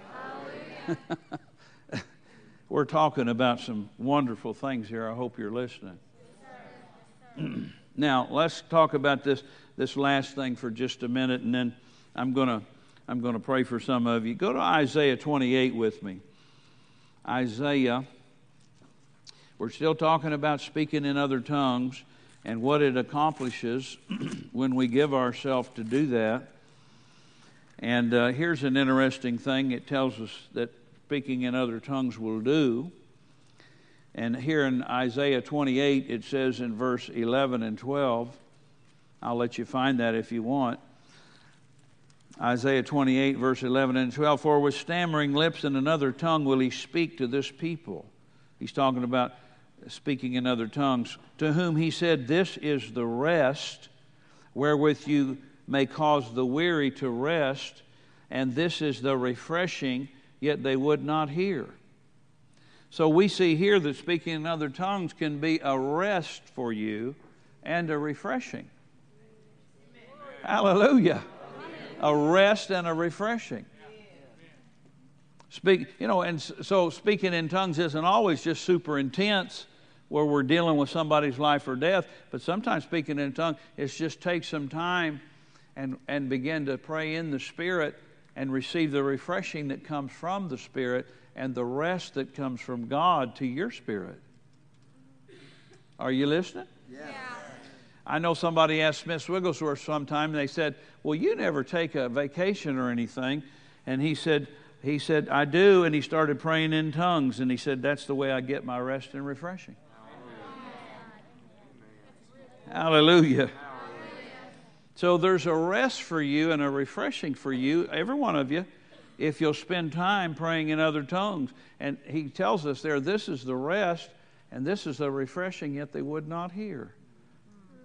Hallelujah. We're talking about some wonderful things here. I hope you're listening. now, let's talk about this, this last thing for just a minute, and then I'm going to I'm going to pray for some of you. Go to Isaiah 28 with me. Isaiah we're still talking about speaking in other tongues and what it accomplishes when we give ourselves to do that. And uh, here's an interesting thing it tells us that speaking in other tongues will do. And here in Isaiah 28, it says in verse 11 and 12, I'll let you find that if you want. Isaiah 28, verse 11 and 12, For with stammering lips and another tongue will he speak to this people. He's talking about speaking in other tongues, to whom he said, This is the rest wherewith you may cause the weary to rest, and this is the refreshing, yet they would not hear. So we see here that speaking in other tongues can be a rest for you and a refreshing. Hallelujah. A rest and a refreshing. Speak, you know, and so speaking in tongues isn't always just super intense where we're dealing with somebody's life or death, but sometimes speaking in tongue is just take some time and, and begin to pray in the Spirit and receive the refreshing that comes from the Spirit and the rest that comes from God to your spirit. Are you listening? Yeah. I know somebody asked Smith Wigglesworth sometime, and they said, Well, you never take a vacation or anything. And he said, he said, I do. And he started praying in tongues. And he said, That's the way I get my rest and refreshing. Hallelujah. So there's a rest for you and a refreshing for you, every one of you, if you'll spend time praying in other tongues. And he tells us there, this is the rest, and this is the refreshing, yet they would not hear.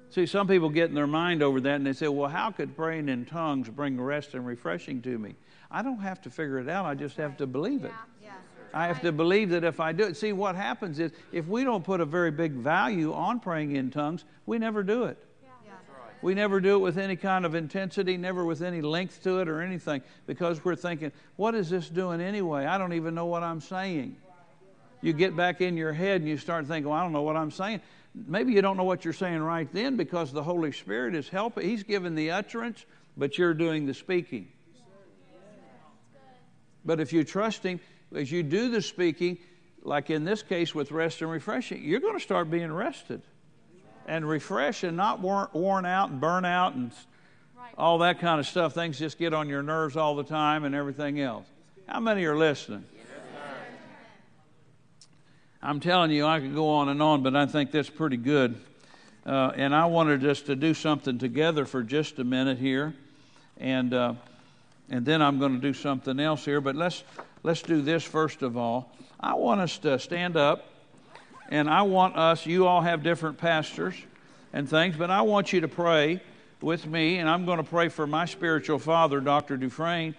See, some people get in their mind over that and they say, well, how could praying in tongues bring rest and refreshing to me? I don't have to figure it out, I just have to believe it.
Yeah.
I have to believe that if I do it, see what happens is if we don't put a very big value on praying in tongues, we never do it. We never do it with any kind of intensity, never with any length to it or anything, because we're thinking, what is this doing anyway? I don't even know what I'm saying. You get back in your head and you start thinking, well, I don't know what I'm saying. Maybe you don't know what you're saying right then because the Holy Spirit is helping. He's giving the utterance, but you're doing the speaking. But if you trust Him, as you do the speaking, like in this case with rest and refreshing, you're going to start being rested and refreshed and not worn, worn out and burn out and all that kind of stuff. Things just get on your nerves all the time and everything else. How many are listening? I'm telling you, I could go on and on, but I think that's pretty good. Uh, and I wanted us to do something together for just a minute here, and uh, and then I'm going to do something else here. But let's let's do this first of all. I want us to stand up, and I want us. You all have different pastors and things, but I want you to pray with me, and I'm going to pray for my spiritual father, Dr. Dufresne.